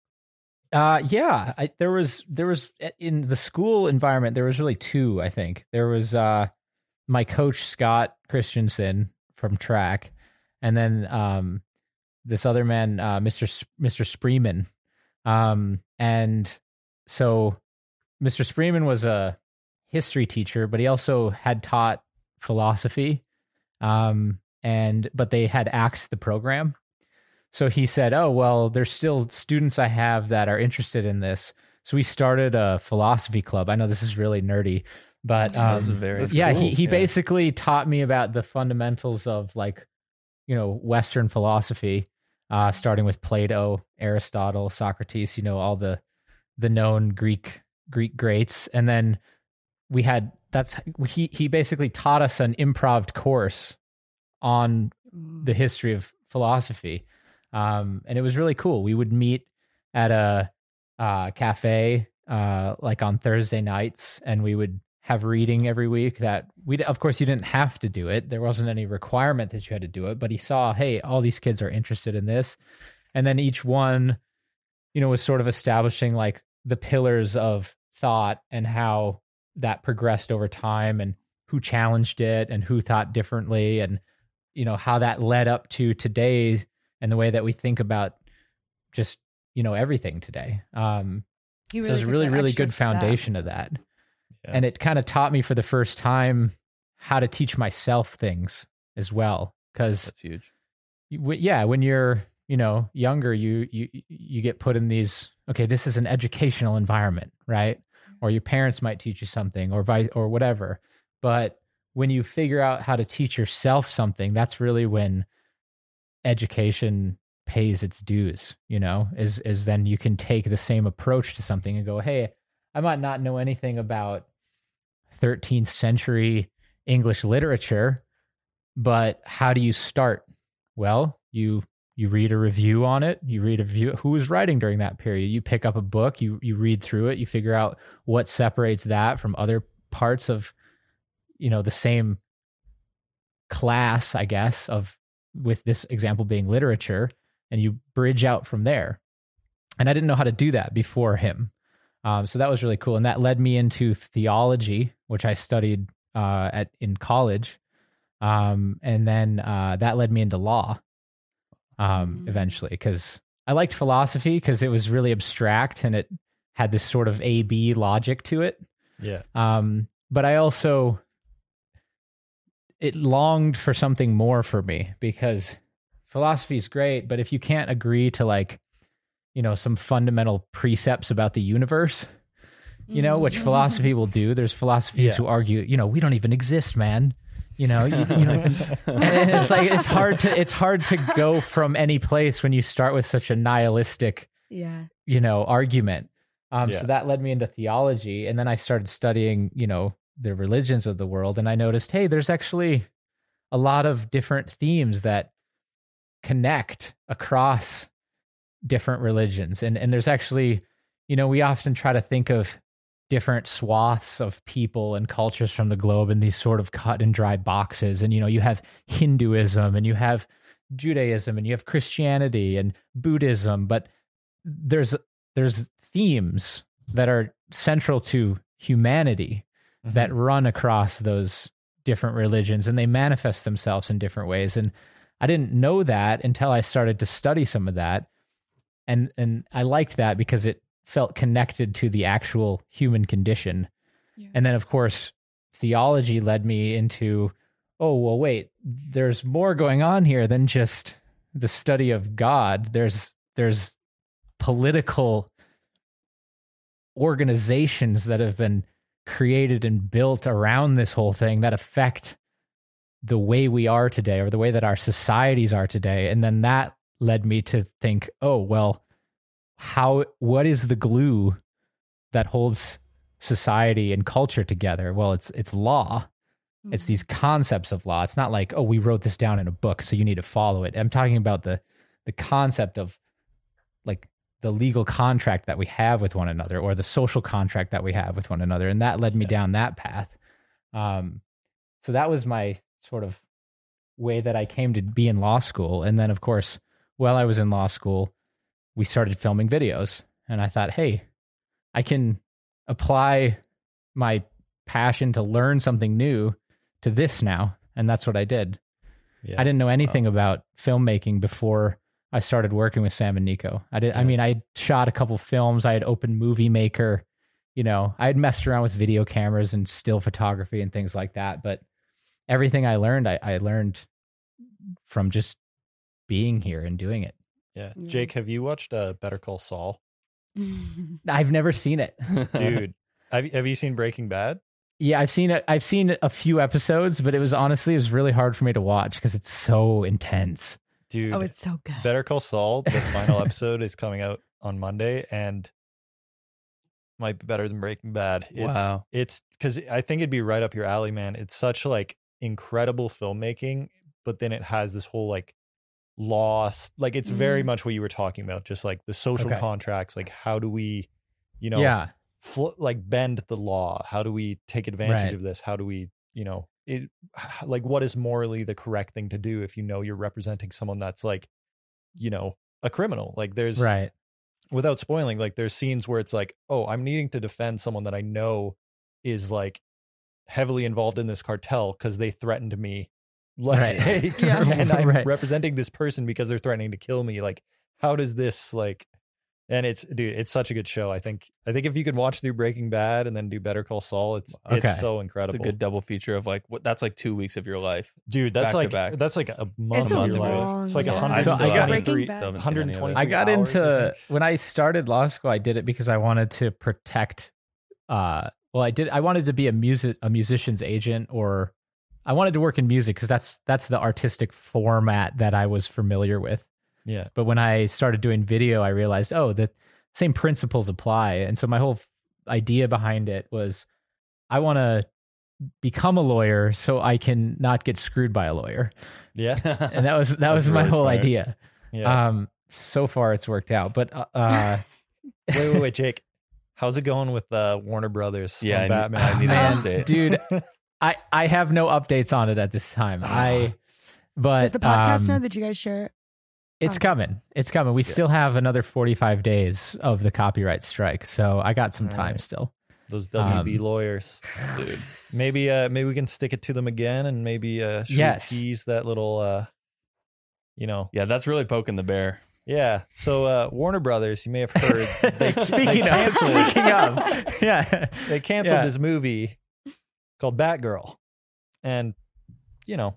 Uh yeah, I, there was there was eh, in the school environment there was really two, I think. There was uh my coach Scott Christensen from track and then um this other man uh Mr. S- Mr. Spreeman. Um and so Mr. Spreeman was a history teacher, but he also had taught philosophy. Um and but they had axed the program. So he said, "Oh well, there's still students I have that are interested in this. So we started a philosophy club. I know this is really nerdy, but um, This very yeah, cool. he he Yeah. basically taught me about the fundamentals of like, you know, Western philosophy, uh, starting with Plato, Aristotle, Socrates. You know, all the the known Greek Greek greats, and then we had that's he he basically taught us an improv course on the history of philosophy, um, and it was really cool. We would meet at a uh, cafe uh, like on Thursday nights, and we would have reading every week. That we, of course, you didn't have to do it. There wasn't any requirement that you had to do it, but he saw, hey, all these kids are interested in this, and then each one, you know, was sort of establishing like the pillars of thought and how that progressed over time and who challenged it and who thought differently and you know how that led up to today and the way that we think about just you know everything today um He so it's a really really good step. foundation of that Yeah. and it kind of taught me for the first time how to teach myself things as well because That's huge. yeah when you're you know younger you you you get put in these okay this is an educational environment right mm-hmm. or your parents might teach you something or vice or whatever but when you figure out how to teach yourself something that's really when education pays its dues you know is is then you can take the same approach to something and go hey i might not know anything about 13th century english literature but how do you start? Well you you read a review on it. You read a view who was writing during that period? You pick up a book you you read through it you figure out what separates that from other parts of you know the same class i guess of with this example being literature and you bridge out from there. And i didn't know how to do that before him um, so that was really cool and that led me into theology which i studied uh, at in college um, and then uh, that led me into law um, Mm. eventually because I liked philosophy because it was really abstract and it had this sort of A B logic to it. yeah. Um, but I also it longed for something more for me because philosophy is great, but if you can't agree to like, you know, some fundamental precepts about the universe, you know, which philosophy will do. There's philosophies Yeah. who argue, you know, we don't even exist, man. You know, you, you know, and it's like it's hard to it's hard to go from any place when you start with such a nihilistic Yeah. you know argument um Yeah. so that led me into theology and then i started studying you know the religions of the world and i noticed hey there's actually a lot of different themes that connect across different religions. And and there's actually you know we often try to think of different swaths of people and cultures from the globe in these sort of cut and dry boxes. And you know you have hinduism and you have judaism and you have christianity and buddhism but there's there's themes that are central to humanity that mm-hmm. run across those different religions and they manifest themselves in different ways. And I didn't know that until I started to study some of that and and I liked that because it felt connected to the actual human condition. Yeah. and then of course theology led me into oh well wait there's more going on here than just the study of God. There's there's political organizations that have been created and built around this whole thing that affect the way we are today or the way that our societies are today. And then that led me to think oh well how what is the glue that holds society and culture together? Well it's it's law. It's these concepts of law. It's not like oh we wrote this down in a book so you need to follow it. I'm talking about the the concept of like the legal contract that we have with one another or the social contract that we have with one another and that led me down that path. Um so that was my sort of way that i came to be in law school. And then of course while i was in law school we started filming videos and i thought hey i can apply my passion to learn something new to this now and that's what i did Yeah. I didn't know anything about filmmaking before I started working with Sam and Niko. I did. I mean, I shot a couple films. I had opened Movie Maker. You know, I had messed around with video cameras and still photography and things like that. But everything I learned, I, I learned from just being here and doing it. Yeah. Yeah. Jake, have you watched uh, Better Call Saul? I've never seen it. dude. have you, have you seen Breaking Bad? Yeah, I've seen it. I've seen a few episodes, but it was honestly it was really hard for me to watch because it's so intense. Dude, oh, it's so good. Better Call Saul, the final episode is coming out on Monday and might be better than Breaking Bad. It's, Wow. It's because I think it'd be right up your alley, man. It's such like incredible filmmaking, but then it has this whole like lost, like it's very Mhm. much what you were talking about, just like the social Okay. contracts. Like, how do we, you know, yeah, fl- like bend the law? How do we take advantage Right. of this? How do we, you know, it like what is morally the correct thing to do if you know you're representing someone that's like, you know, a criminal? Like there's right. without spoiling, like there's scenes where it's like, oh, I'm needing to defend someone that I know is like heavily involved in this cartel because they threatened me. Like, Right. Yeah. and I'm Right. representing this person because they're threatening to kill me. Like, how does this like? And it's dude, it's such a good show. I think I think if you could watch through Breaking Bad and then do Better Call Saul, it's Okay. it's so It's incredible. a good double feature of like what that's like two weeks of your life. dude. That's back like back. that's like a month a of your life. It's like a hundred. So I got- Breaking 120 I got hours, I into think. when I started law school. I did it because I wanted to protect. Uh, well, I did. I wanted to be a music a musician's agent, or I wanted to work in music because that's that's the artistic format that I was familiar with. Yeah, But when I started doing video, I realized, oh, the same principles apply. And so my whole idea behind it was, I want to become a lawyer so I can not get screwed by a lawyer. yeah, And that was that was That's my really whole smart. idea. yeah. Um, so far it's worked out, but uh, uh wait, wait, wait, Jake. How's it going with uh, Warner Brothers? Yeah, on I need- Batman. I need an man, update. dude, I I have no updates on it at this time. I, but Does the podcast um, know that you guys share? it? It's Oh. coming. It's coming. We still have another 45 days of the copyright strike, so I got some All time right. still. Those WB Um, lawyers. Dude. Maybe uh maybe we can stick it to them again and maybe uh should we Yes. tease that little uh you know. Yeah, that's really poking the bear. Yeah. So uh Warner Brothers, you may have heard they, speaking they of, canceled, speaking of, yeah, they canceled Yeah. this movie called Batgirl. And you know,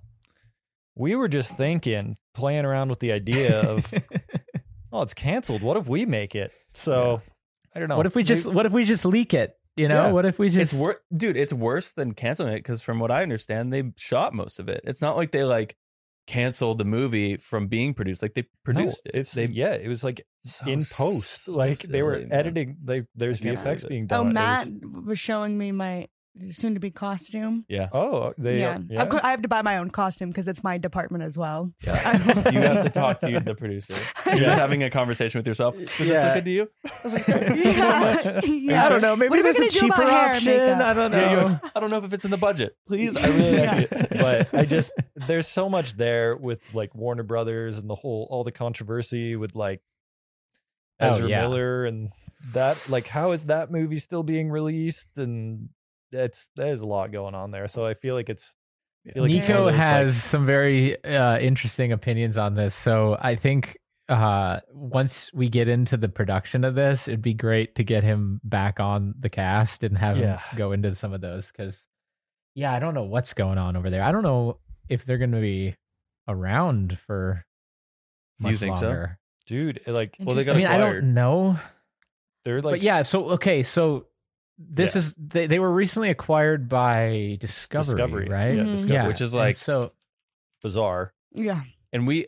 we were just thinking, playing around with the idea of oh, it's canceled. What if we make it? So I don't know. what if we just what if we just leak it? You know, Yeah. what if we just it's wor- dude, it's worse than canceling it because from what I understand, they shot most of it. It's not like they like canceled the movie from being produced. Like they No, produced it. It's they yeah, it was like So in post. so Like they were silly, man. editing. They there's VFX believe it. being Oh, done. It was- Matt was showing me my soon to be costume. yeah. oh, they yeah, yeah. Of course, I have to buy my own costume because it's my department as well. Yeah. you have to talk to the producer. You're Yeah. just having a conversation with yourself. Does this look good to you? yeah. yeah. I don't know. Maybe What are we there's a gonna do about cheaper option. I don't know. Yeah, you're- I don't know if it's in the budget. Please, I really like it. but I just there's so much there with like Warner Brothers and the whole all the controversy with like Oh, Ezra yeah. Miller and that like how is that movie still being released and that's there's a lot going on there. So I feel like it's feel like it's Niko of those, like- has some very uh, interesting opinions on this. So I think uh, once we get into the production of this, it'd be great to get him back on the cast and have Yeah. him go into some of those. Because, yeah, I don't know what's going on over there. I don't know if they're going to be around for Do you much think so? dude like Well, they I got mean, I don't know. they're like but yeah, so okay, so this Yeah. is they, they were recently acquired by Discovery, Discovery, right? yeah, Mhm. Discovery. Yeah, Which is and like- so bizarre. yeah. and we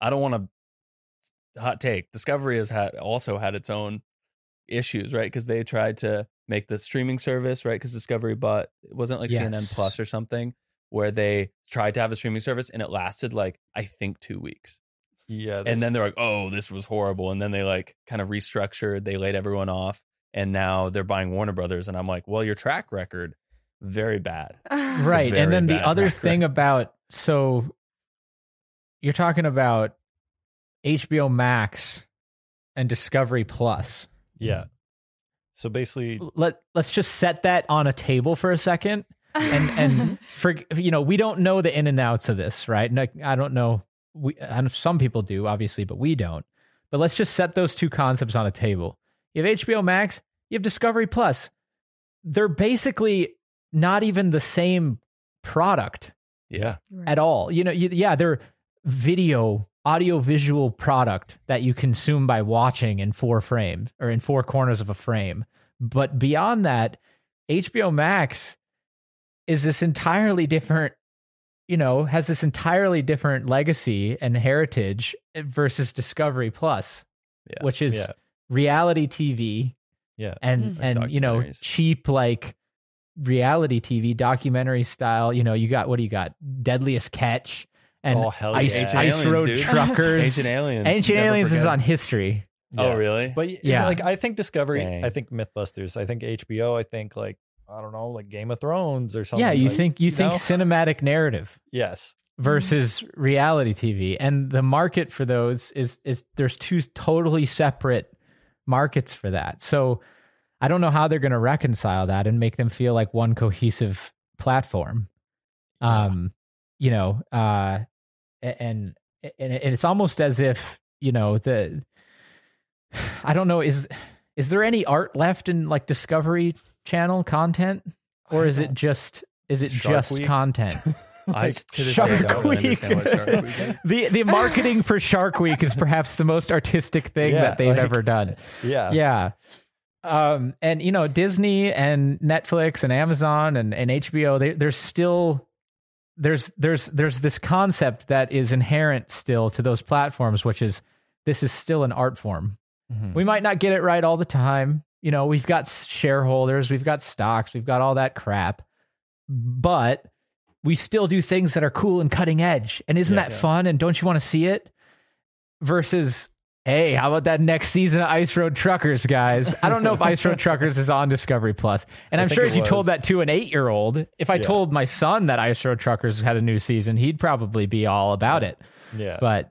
i don't want to hot take discovery has had also had its own issues right because they tried to make the streaming service right because discovery bought it wasn't like cnn plus or something where they tried to have a streaming service and it lasted like i think two weeks Yeah, and then they're like oh this was horrible and then they like kind of restructured they laid everyone off and now they're buying warner brothers and i'm like well your track record very bad. Right very and then the other record. thing about so you're talking about hbo max and discovery plus. Yeah. So basically, let let's just set that on a table for a second. And and for you know we don't know the in and outs of this right? And I, I don't know we I know some people do obviously but we don't. But let's just set those two concepts on a table you have hbo max you have discovery plus they're basically not even the same product yeah, at all you know you, yeah they're video audiovisual product that you consume by watching in four frames or in four corners of a frame. But beyond that, HBO Max is this entirely different, you know, has this entirely different legacy and heritage versus Discovery Plus, Yeah. which is Yeah. Reality TV Yeah. and Mm. Like and you know cheap like reality TV documentary style. You know, you got what do you got? Deadliest Catch and Oh, hell Ice, yeah. Ice Aliens, Road dude. Truckers. Ancient Aliens. Ancient Never Aliens is on history. Oh, really? But y- Yeah. like I think Discovery, Dang. I think MythBusters, I think HBO, I think like I don't know, like Game of Thrones or something. yeah, you like, think you think know? cinematic narrative yes, versus reality TV, and the market for those is is there's two totally separate markets for that. So I don't know how they're going to reconcile that and make them feel like one cohesive platform. Um, you know, uh, and and it's almost as if you know the. I don't know is is there any art left in like Discovery Channel content, or is it just is it Shark just Week? content? I Like, to this Shark Week. Shark Week the the marketing for Shark Week is perhaps the most artistic thing Yeah, that they've like- ever done. yeah, Yeah. Um, and you know, Disney and Netflix and Amazon and, and HBO, they, there's still there's there's there's this concept that is inherent still to those platforms, which is this is still an art form. Mhm. We might not get it right all the time. You know, we've got shareholders, we've got stocks, we've got all that crap, but we still do things that are cool and cutting edge. And isn't Yeah. that fun? And don't you want to see it? Versus, hey, how about that next season of Ice Road Truckers, guys? I don't know if Ice Road Truckers is on Discovery Plus. And I I'm sure if you told that to an eight year old, if I Yeah. told my son that Ice Road Truckers had a new season, he'd probably be all about it. yeah. But Well,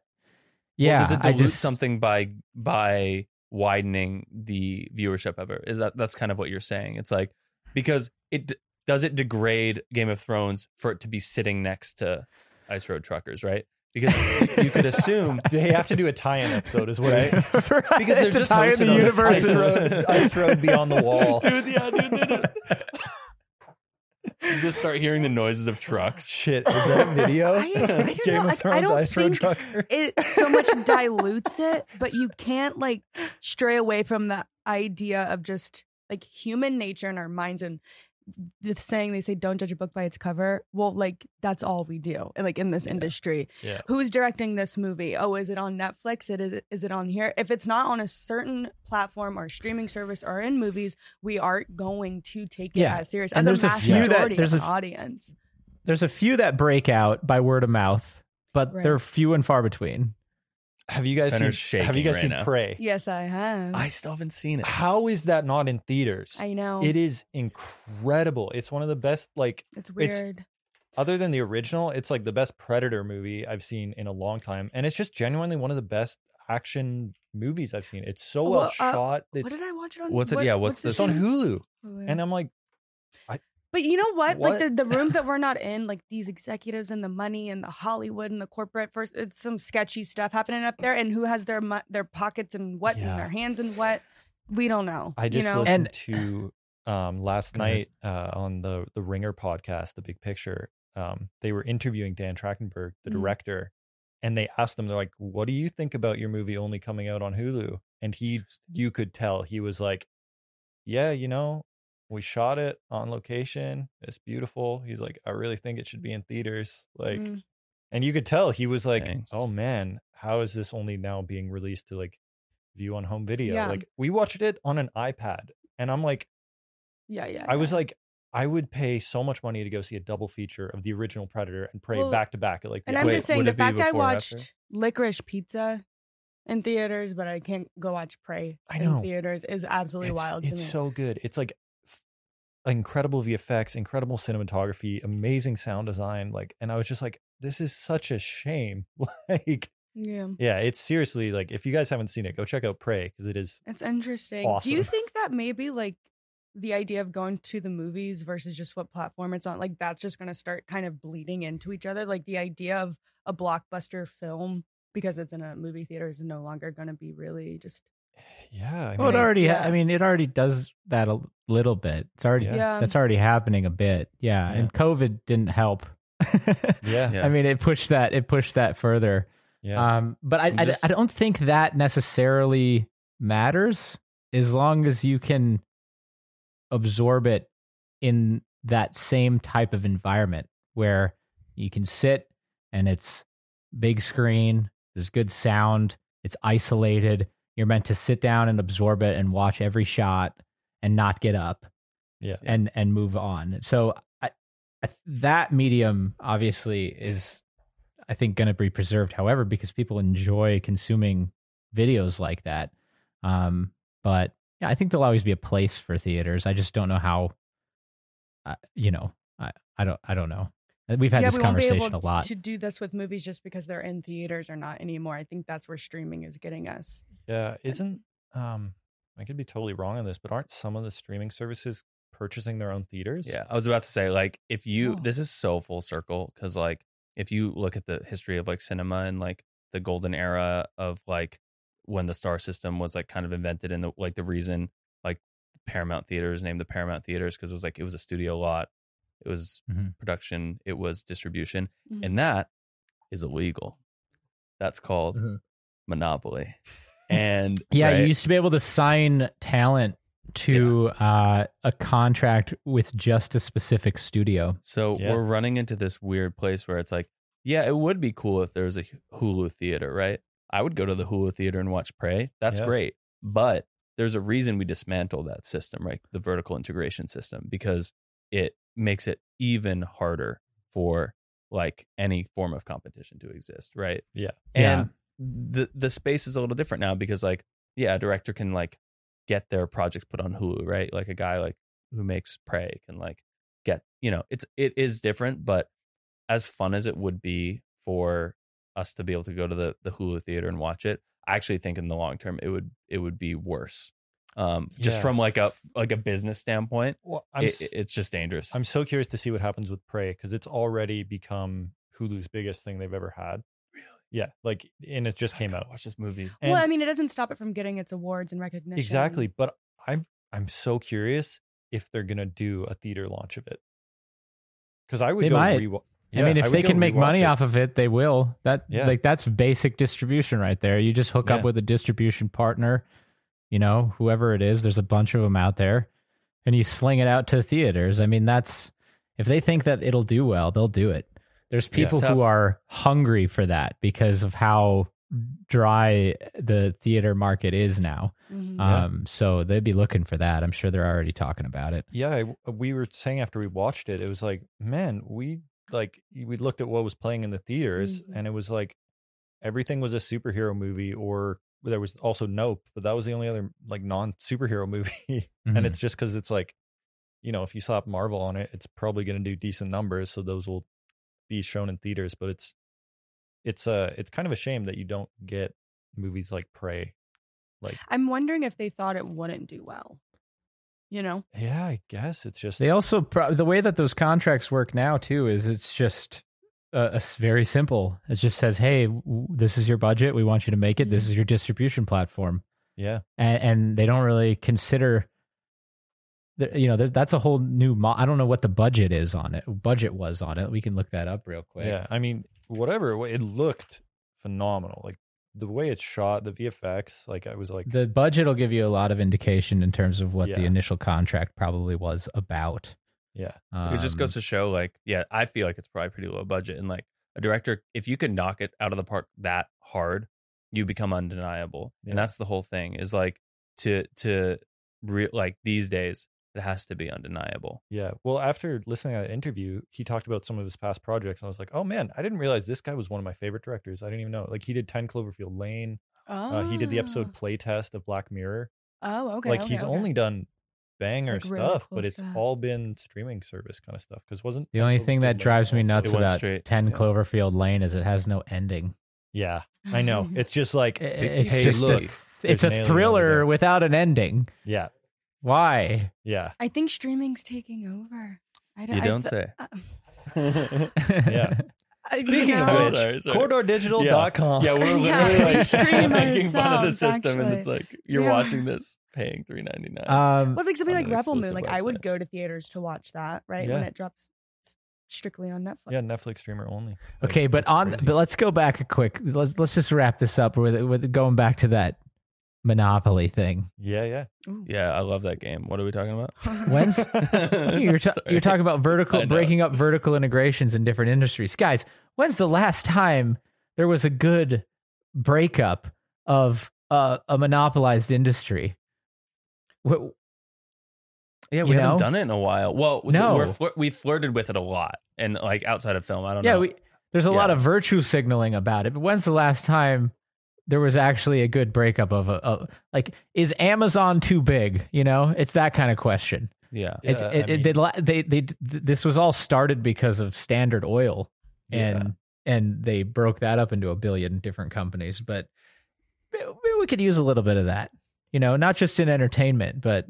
yeah, does it I dilute just something by by widening the viewership of it? Is that that's kind of what you're saying? It's like because it does it degrade Game of Thrones for it to be sitting next to Ice Road Truckers, right? Because you could assume they have to do a tie-in episode, is what Right? because they're just tie in the on this universes. Ice Road, Ice Road Beyond the Wall. dude. Yeah, dude. dude, dude. you just start hearing the noises of trucks. Shit, is that a video? I- I don't Game know, of like, I Thrones, don't Ice Road think Trucker. it so much dilutes it, but you can't like stray away from the idea of just like human nature in our minds and the saying they say don't judge a book by its cover. Well, like that's all we do. Like in this industry. Yeah. Who's directing this movie? Oh, is it on Netflix? It is is it on here? If it's not on a certain platform or streaming service or in movies, we aren't going to take it Yeah. as serious And as there's a a mass few that- majority there's of an f- audience. there's a few that break out by word of mouth, but Right. they're few and far between. Have you guys Fenner's seen? Have you guys right seen now. Prey? Yes, I have. I still haven't seen it. How is that not in theaters? I know. It is incredible. It's one of the best. Like It's it's- weird. other than the original, it's like the best Predator movie I've seen in a long time, and it's just genuinely one of the best action movies I've seen. It's so well, Well, uh, shot. what did I watch it on? What's it- what- yeah, what's the it's on show? Hulu, Hulu. and I'm like, But you know what? Like the, the rooms that we're not in, like these executives and the money and the Hollywood and the corporate first, it's some sketchy stuff happening up there. And who has their mo- their pockets and what Yeah. and their hands and what? We don't know. I just you know? listened And- to um last Go ahead. night uh on the the Ringer podcast, The Big Picture. Um, they were interviewing Dan Trachtenberg, the Mhm. director, and they asked him, they're like, "What do you think about your movie only coming out on Hulu?" And he, you could tell he was like, "Yeah, you know, we shot it on location. It's beautiful." He's like, "I really think it should be in theaters." Like, Mm. and you could tell he was like, Dang. "Oh man, how is this only now being released to like view on home video?" Yeah. Like we watched it on an iPad, and I'm like, yeah, yeah. I was like, I would pay so much money to go see a double feature of the original Predator and Prey Well, back to back like. and I'm Wait, just saying the fact I before or after? watched Licorice Pizza in theaters, but I can't go watch Prey I in theaters is absolutely it's, wild it's so good. It's like incredible VFX, incredible cinematography, amazing sound design. Like, and I was just like, this is such a shame. like, yeah. yeah, it's seriously like, if you guys haven't seen it, go check out Prey because it is. It's interesting. Do you think that maybe like the idea of going to the movies versus just what platform it's on, like that's just going to start kind of bleeding into each other? Like the idea of a blockbuster film because it's in a movie theater is no longer going to be really just. Yeah, I Well, it mean, already. ha- yeah. I mean, it already does that a little bit. It's already. Yeah. Yeah. That's already happening a bit. Yeah, Yeah. and COVID didn't help. yeah, Yeah. I mean, it pushed that. It pushed that further. Yeah. Um, but I, I'm I, just- I don't think that necessarily matters as long as you can absorb it in that same type of environment where you can sit and it's big screen, there's good sound, it's isolated. You're meant to sit down and absorb it and watch every shot and not get up yeah. and and move on. So I, I, that medium obviously is, I think, going to be preserved. However, because people enjoy consuming videos like that. Um, but yeah, I think there'll always be a place for theaters. I just don't know how. Uh, you know, I I don't I don't know. Uh, We've had yeah, this we won't be conversation able a lot. to do this with movies just because they're in theaters or not anymore. I think that's where streaming is getting us. Yeah. Isn't um I could be totally wrong on this, but aren't some of the streaming services purchasing their own theaters? Yeah, I was about to say like if you Oh. this is so full circle because like if you look at the history of like cinema and like the golden era of like when the star system was like kind of invented and the like the reason like Paramount Theaters named the Paramount Theaters because it was like it was a studio lot, it was Mhm. production, it was distribution, Mhm. and that is illegal. That's called Mhm. monopoly. And Yeah, right? you used to be able to sign talent to uh, a contract with just a specific studio. So Yeah. we're running into this weird place where it's like, yeah, it would be cool if there was a Hulu theater, right? I would go to the Hulu theater and watch Prey. That's Yeah. great. But there's a reason we dismantle that system, right? The vertical integration system, because it makes it even harder for like any form of competition to exist, right? Yeah. And the the space is a little different now because like, yeah, a director can like get their projects put on Hulu, right? Like a guy like who makes Prey can like get, you know, it's it is different, but as fun as it would be for us to be able to go to the the Hulu theater and watch it, I actually think in the long term it would it would be worse. Um just Yeah. from like a like a business standpoint, Well, I'm it, s- it's just dangerous. I'm so curious to see what happens with Prey because it's already become Hulu's biggest thing they've ever had. Really? Yeah, like and it just I came out. Watch this movie. well, I mean, it doesn't stop it from getting its awards and recognition. Exactly, but I'm I'm so curious if they're gonna do a theater launch of it. Because I would They go might. rewa- I mean, if would they can make money it. off of it, they will. That Yeah. like that's basic distribution right there. You just hook up with a distribution partner, you know, whoever it is. There's a bunch of them out there, and you sling it out to theaters. I mean, that's if they think that it'll do well, they'll do it. There's people It's who are hungry for that because of how dry the theater market is now. Mhm. Yeah. Um, so they'd be looking for that. I'm sure they're already talking about it. Yeah, I- we were saying after we watched it, it was like, man, we like we looked at what was playing in the theaters, Mhm. and it was like everything was a superhero movie, or there was also Nope, but that was the only other like non superhero movie, Mhm. and it's just because it's like, you know, if you slap Marvel on it, it's probably going to do decent numbers, so those will be shown in theaters. But it's it's uh it's kind of a shame that you don't get movies like Prey. Like, I'm wondering if they thought it wouldn't do well. You know, yeah, I guess it's just They also pro- the way that those contracts work now too is it's just uh, it's very simple. It just says, "Hey, w- this is your budget. We want you to make it. This is your distribution platform," yeah, and, and they don't really consider. The, you know, that's a whole new. Mo- I don't know what the budget is on it. Budget was on it. We can look that up real quick. Yeah, I mean, whatever. it looked phenomenal. Like the way it's shot, the VFX. Like I was like, The budget will give you a lot of indication in terms of what the initial contract probably was about. Yeah, it just Um, goes to show like yeah i feel like it's probably pretty low budget and like a director if you can knock it out of the park that hard you become undeniable Yeah. and that's the whole thing is like to to re- like these days it has to be undeniable yeah. Well, after listening to that interview, he talked about some of his past projects, and I was like, oh man, I didn't realize this guy was one of my favorite directors. I didn't even know. Like he did Ten Cloverfield Lane. Uh, he did the episode Playtest of Black Mirror. Oh, okay. like okay, he's okay. only done banger Like, really stuff, cool but it's stuff. all been streaming service kind of stuff. Because wasn't The only thing that drives me nuts about straight, 10 yeah. Cloverfield Lane is it has no ending. Yeah, I know. It's just like, It's hey, just look, a, it's a thriller without an ending. yeah, Why? yeah, I think streaming's taking over. I don't, you don't th- say uh, yeah. I- you Speaking know, of which, Sorry, sorry. CorridorDigital.com. yeah we're Yeah, literally like stream making fun of the ourselves, system and it's like you're Yeah. watching this paying 3.99 um, Well, it's like something like Rebel Moon. exclusive Like I would go to theaters to watch that, right? When it drops strictly on Netflix. Yeah, Netflix streamer only. Like, Okay, but on crazy. but let's go back a quick. Let's let's just wrap this up with with going back to that monopoly thing. yeah, yeah. Yeah, I love that game. What are we talking about? When's you're ta- you're talking about vertical breaking up vertical integrations in different industries, guys. When's the last time there was a good breakup of uh, a monopolized industry? Wh- Yeah, we You haven't know? done it in a while. Well, No. we're, flir- we flirted with it a lot, and like outside of film, I don't yeah, know. we, there's a lot of virtue signaling about it. But when's the last time there was actually a good breakup of a, of like is Amazon too big? You know, it's that kind of question. yeah, It's Yeah, it, I it, they, la- they they this was all started because of Standard Oil, and and they broke that up into a billion different companies. But maybe we could use a little bit of that, you know, not just in entertainment, but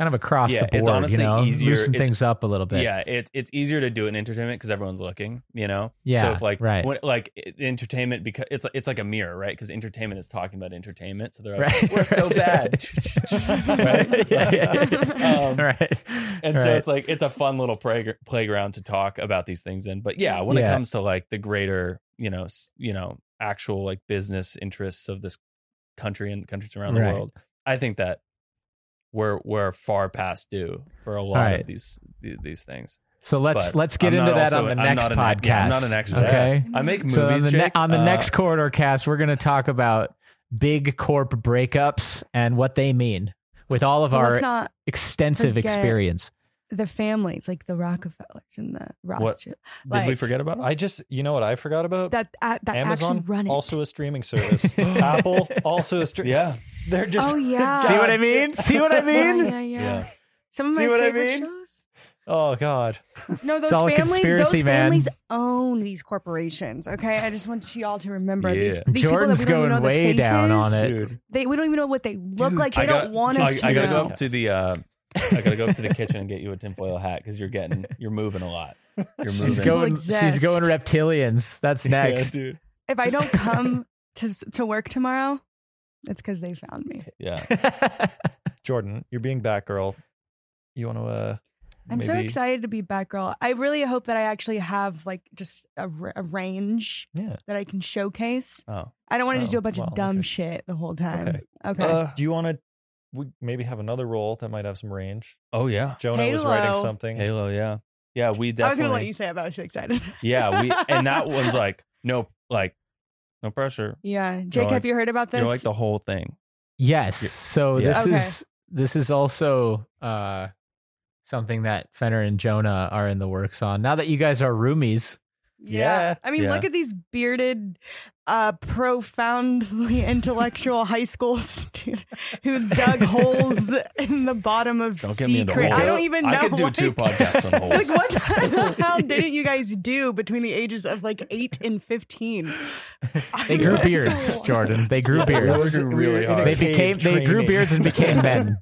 kind of across Yeah, the it's board. honestly you know, easier- loosen it's- things up a little bit. yeah. It, it's easier to do it in entertainment because everyone's looking. You know. Yeah, So if like right. when, like entertainment because it's it's like a mirror, right? Because entertainment is talking about entertainment, so they're like, Right, we're so bad, right? yeah, yeah, yeah. Um, right. And so it's like it's a fun little play, playground to talk about these things in. But yeah, when it comes to like the greater, you know, you know, actual like business interests of this country and countries around the Right. world, I think that we're we're far past due for a lot Right. of these these, these things. So let's But let's get I'm into that also- on the I'm next not an- podcast. yeah, I'm not an expert. Okay. I make movies. So on the, ne- on the Uh, next corridor cast, we're going to talk about big corp breakups and what they mean with all of Well, our not extensive forget- experience. The families like the Rockefellers and the What? Rothschilds. did we forget about? it? I just, you know what I forgot about? That uh, that Amazon actually run it. also a streaming service. Apple also a streaming. Yeah. they're just. oh yeah. See what I mean? See what I mean? yeah, yeah. Yeah. Some of my See what I favorite mean? shows. Oh God. No, those all a families, conspiracy, those man. families own these corporations. Okay, I just want you all to remember these. Yeah. these Jordan's people that we don't going even know way faces, down on it. They we don't even know what they look like. They I don't got- want I, us to I gotta go up to the. Uh, I gotta go up to the kitchen and get you a tinfoil hat because you're getting you're moving a lot. You're moving. She's going. exist. She's going reptilians. That's next. Yeah, dude. If I don't come to to work tomorrow, it's because they found me. Yeah. Jordan, you're being Batgirl. You want to? uh I'm so excited to be Batgirl. I really hope that I actually have like just a, r- a range Yeah. that I can showcase. Oh. I don't want to just Oh, do a bunch well, of dumb okay. shit the whole time. Okay. Okay. Uh, Do you want to? We maybe have another role that might have some range. oh yeah. Jonah was writing something. Halo. Yeah. Yeah. We I was definitely. gonna let you say about it, but I was too excited. Yeah. We and that one's like no like no pressure. yeah, Jake, like- have you heard about this? You're like the whole thing. Yes. So Yeah. this Okay. is this is also uh something that Fenner and Jonah are in the works on. Now that you guys are roomies, Yeah. I mean, Yeah. look at these bearded, uh, profoundly intellectual high school students who dug holes in the bottom of Don't get me secret. I don't even know. I could do like, two podcasts on holes. Like what the hell didn't you guys do between the ages of like eight and fifteen? they grew beards. Jordan. They grew beards. working really hard. They cave became they grew beards and became men.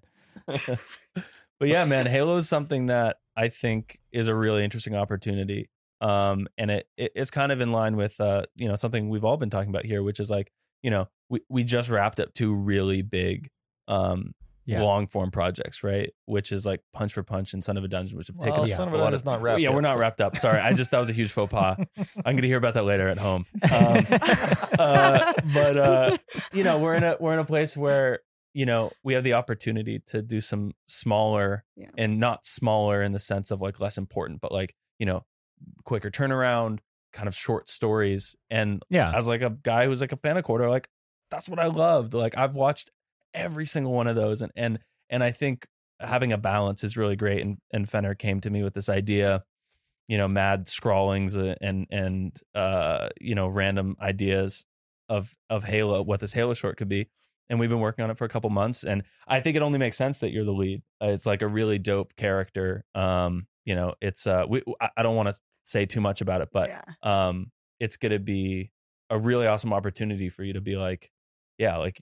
but yeah, man, Halo is something that I think is a really interesting opportunity. Um, and it, it it's kind of in line with uh, you know, something we've all been talking about here, which is like, you know, we we just wrapped up two really big um Yeah. long form projects, right? Which is like Punch for Punch and Son of a Dungeon, which have taken Well, us Son of a a lot Dungeon's not wrapped Yeah, up, we're not wrapped up. Sorry, I just that was a huge faux pas. I'm gonna hear about that later at home. Um, uh, but uh, you know, we're in a we're in a place where you know we have the opportunity to do some smaller Yeah. and not smaller in the sense of like less important, but like you know, quicker turnaround, kind of short stories. And Yeah. as like a guy who's like a fan of Corridor, like that's what I loved. Like I've watched every single one of those, and and and I think having a balance is really great. And and Fenner came to me with this idea you know mad scrawlings uh, and and uh you know random ideas of of halo what this halo short could be and we've been working on it for a couple months and i think it only makes sense that you're the lead it's like a really dope character um you know it's uh we, i don't want to say too much about it but yeah. um it's gonna be a really awesome opportunity for you to be like yeah like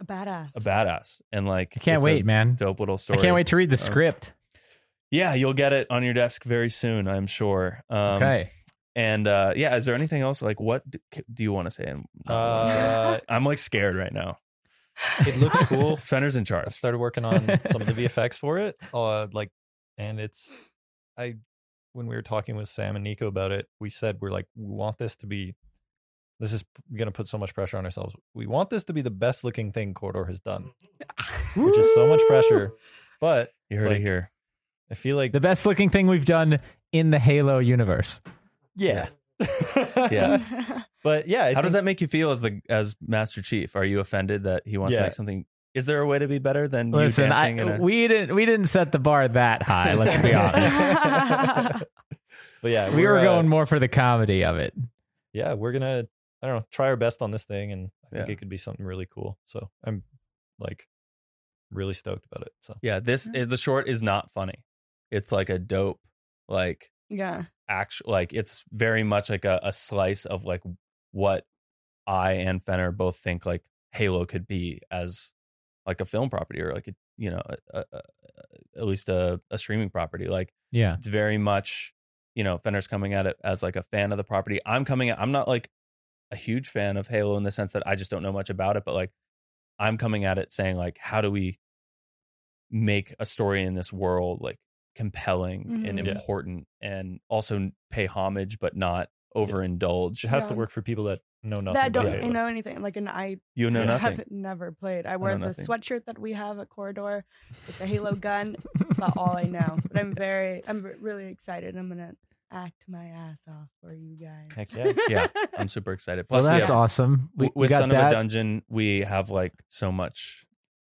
a badass. a badass and like I can't wait, man. dope little story. I can't wait to read the script. yeah you'll get it on your desk very soon i'm sure um okay. And uh, yeah, is there anything else? Like, what do, do you want to say? And Uh, I'm like scared right now. it looks cool. Fenner's in I've charge. started working on some of the VFX for it. Uh, like, and it's, I, when we were talking with Sam and Niko about it, we said we're like we want this to be. This is going to put so much pressure on ourselves. We want this to be the best looking thing Corridor has done, which is so much pressure. But You heard like, it here. I feel like The best looking thing we've done in the Halo universe. yeah, Yeah. But yeah, I How does that make you feel as the as Master Chief? Are you offended that he wants to make something? Is there a way to be better than Listen, you I, in a? we didn't we didn't set the bar that high. Let's be honest. But yeah, we were uh, going more for the comedy of it. yeah, we're gonna I don't know try our best on this thing, and I think Yeah. it could be something really cool. So I'm like really stoked about it. So yeah, this is, the short is not funny. It's like a dope, like yeah. actual, like it's very much like a, a slice of like what I and Fenner both think like Halo could be as like a film property or like a you know a, a, a, at least a, a streaming property. Like Yeah. it's very much you know Fenner's coming at it as like a fan of the property. I'm coming at I'm not like a huge fan of Halo in the sense that I just don't know much about it, but like I'm coming at it saying like how do we make a story in this world like compelling and Mhm. Yeah. important and also pay homage but not overindulge. it has to work for people that know nothing. that about don't Halo. know anything. Like, and I You know nothing. have never played. I wear the nothing. sweatshirt that we have at Corridor with the Halo gun. That's about all I know. But I'm very, I'm really excited. I'm gonna act my ass off for you guys. Heck yeah. yeah, I'm super excited. Well, Plus, we that's have- awesome. We, w- we with got Son of a Dungeon, we have like so much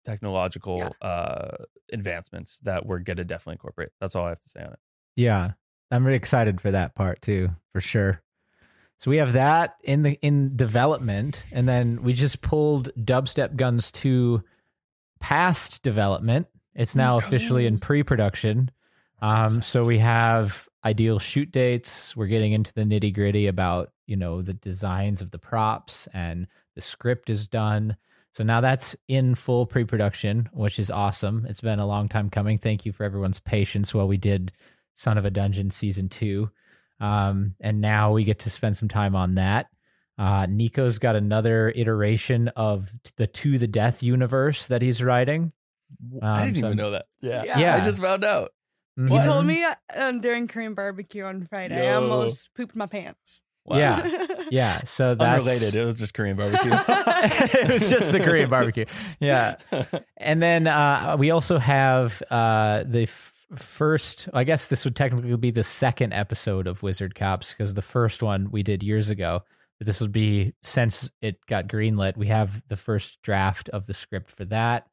technological uh advancements that we're gonna definitely incorporate. That's all I have to say on it. Yeah, I'm really excited for that part too, for sure. So we have that in the in development, and then we just pulled Dubstep Guns two past development. It's now officially in pre-production. Um, so we have ideal shoot dates. We're getting into the nitty gritty about you know the designs of the props and the script is done. So now that's in full pre-production, which is awesome. It's been a long time coming. Thank you for everyone's patience while we did Son of a Dungeon season two. Um, and now we get to spend some time on that. Uh, Niko's got another iteration of the To the Death universe that he's writing. I Um, didn't so even know that. Yeah. Yeah. Yeah. I just found out. He Mhm. told me uh, during Korean barbecue on Friday. I almost pooped my pants. Wow. Yeah. Yeah. So that's Unrelated. It was just Korean barbecue. it was just the Korean barbecue. Yeah. And then uh, we also have uh, the f- first, I guess this would technically be the second episode of Wizard Cops because the first one we did years ago. But this would be since it got greenlit, we have the first draft of the script for that.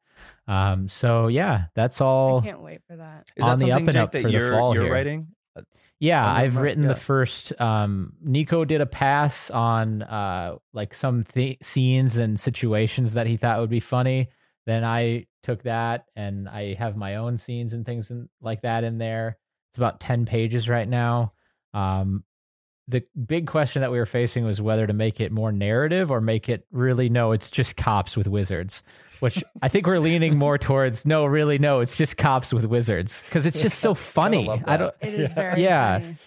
Um, so yeah, that's all. I all. can't wait for that. Is On that the up and Jake, up for the you're, fall you're here. writing? Yeah, on I've front, written yeah. the first. Um, Niko did a pass on uh, like some th- scenes and situations that he thought would be funny. Then I took that and I have my own scenes and things in, like that in there. It's about ten pages right now. Um, the big question that we were facing was whether to make it more narrative or make it really no, it's just cops with wizards. Which I think we're leaning more towards no, really no, it's just cops with wizards because it's just so funny. love I don't. It is very Yeah. funny.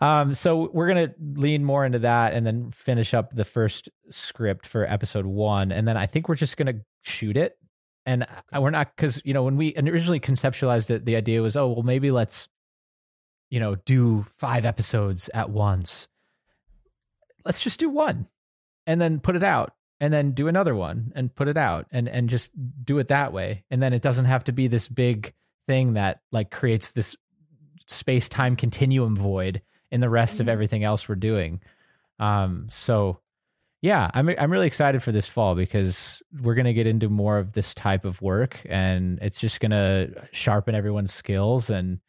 Um, so we're gonna lean more into that and then finish up the first script for episode one, and then I think we're just gonna shoot it. And I- we're not because you know when we originally conceptualized it, the idea was, oh well, maybe let's, you know, do five episodes at once. Let's just do one, and then put it out, and then do another one, and put it out, and and just do it that way. And then it doesn't have to be this big thing that like creates this space time continuum void in the rest of Mhm. everything else we're doing. Um, so yeah, I'm I'm really excited for this fall because we're gonna get into more of this type of work, and it's just gonna sharpen everyone's skills and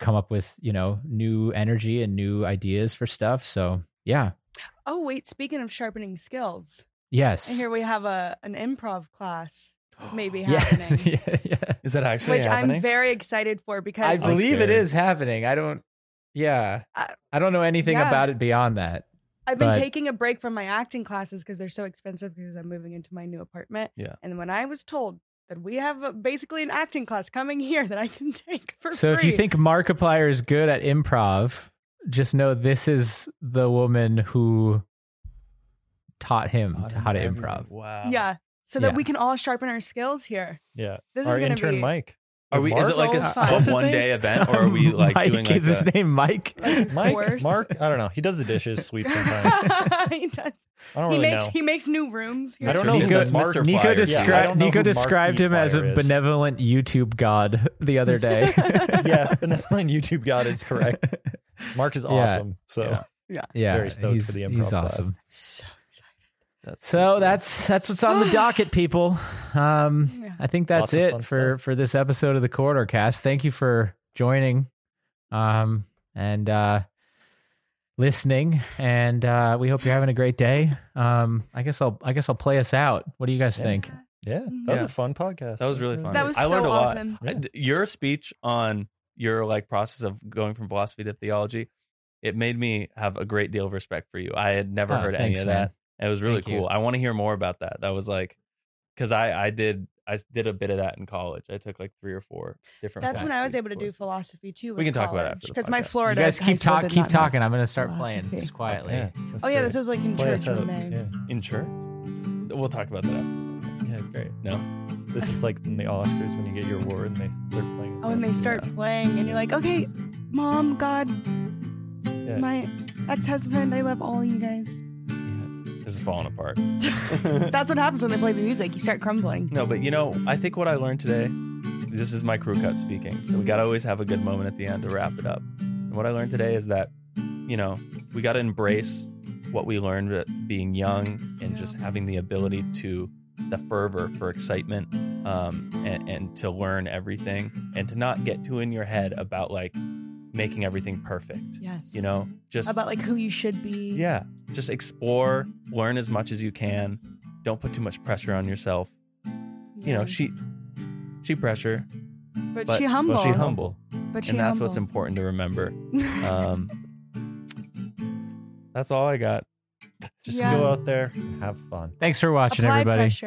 come up with you know new energy and new ideas for stuff. So yeah, Oh wait, speaking of sharpening skills, yes, and here we have a an improv class maybe happening. yes, happening, yeah, yeah. Is that actually which happening? I'm very excited for because I'm believe it is happening. I don't. Yeah, I- I don't know anything yeah. about it beyond that. I've been but- taking a break from my acting classes because they're so expensive because I'm moving into my new apartment. Yeah. And when I was told that we have a, basically an acting class coming here that I can take for So if you think Markiplier is good at improv, just know this is the woman who taught him Taught him how to everything. improv. Wow. yeah, so that Yeah. we can all sharpen our skills here. Yeah. This Our is gonna intern be- Mike Are we? Is it like a, a one day event, or are we like Mike, doing like is his name Mike? Mike, Worse. Mark, I don't know. He does the dishes, sweeps sometimes. he, does. I don't he really makes know. he makes new rooms. I don't know who Niko, that's Mr. Niko, descri- Yeah, I don't know Niko who Mark described E. him as a is. benevolent YouTube god the other day. yeah, benevolent YouTube god is correct. Mark is Yeah. awesome. So Yeah. yeah, Very stoked he's, for the improv he's class. awesome. So excited. That's So that's that's what's on the docket, people. Um, Yeah. I think that's Lots it for stuff. for this episode of the Corridor Cast. Thank you for joining, um, and uh, listening. And uh, we hope you're having a great day. Um, I guess I'll I guess I'll play us out. What do you guys Yeah. think? yeah, that was a fun podcast. That was really fun. That was I learned so a lot. awesome. Your speech on your like process of going from philosophy to theology, it made me have a great deal of respect for you. I had never Oh, heard thanks, any of man. that. And it was really Thank you. cool. I want to hear more about that. That was like because I I did I did a bit of that in college. I took like three or four different. That's when I was able to do philosophy too. We can talk about it after because my. Florida. you guys keep school talk keep talking. I'm going to start playing philosophy. just quietly. Yeah, Oh yeah, great. this is like in Play church us out. one day. Yeah, in church. We'll talk about that. yeah, it's great. No, This is like in the Oscars when you get your award and they start playing. Oh, and they start playing, and you're like, okay, mom, God, Yeah. my ex-husband, I love all you guys. This is falling apart. That's what happens when they play the music. You start crumbling. No, but you know, I think what I learned today, this is my crew cut speaking. We got to always have a good moment at the end to wrap it up. And what I learned today is that, you know, we got to embrace what we learned at being young and just having the ability to, the fervor for excitement um, and, and to learn everything and to not get too in your head about like making everything perfect. Yes. You know, just about like who you should be. yeah, just explore, learn as much as you can. Don't put too much pressure on yourself. You know, she she pressure, but, but she humble. But she humble, But she and that's what's important to remember. Um, that's all I got. Just Yeah. go out there and have fun. Thanks for watching, Apply everybody. pressure.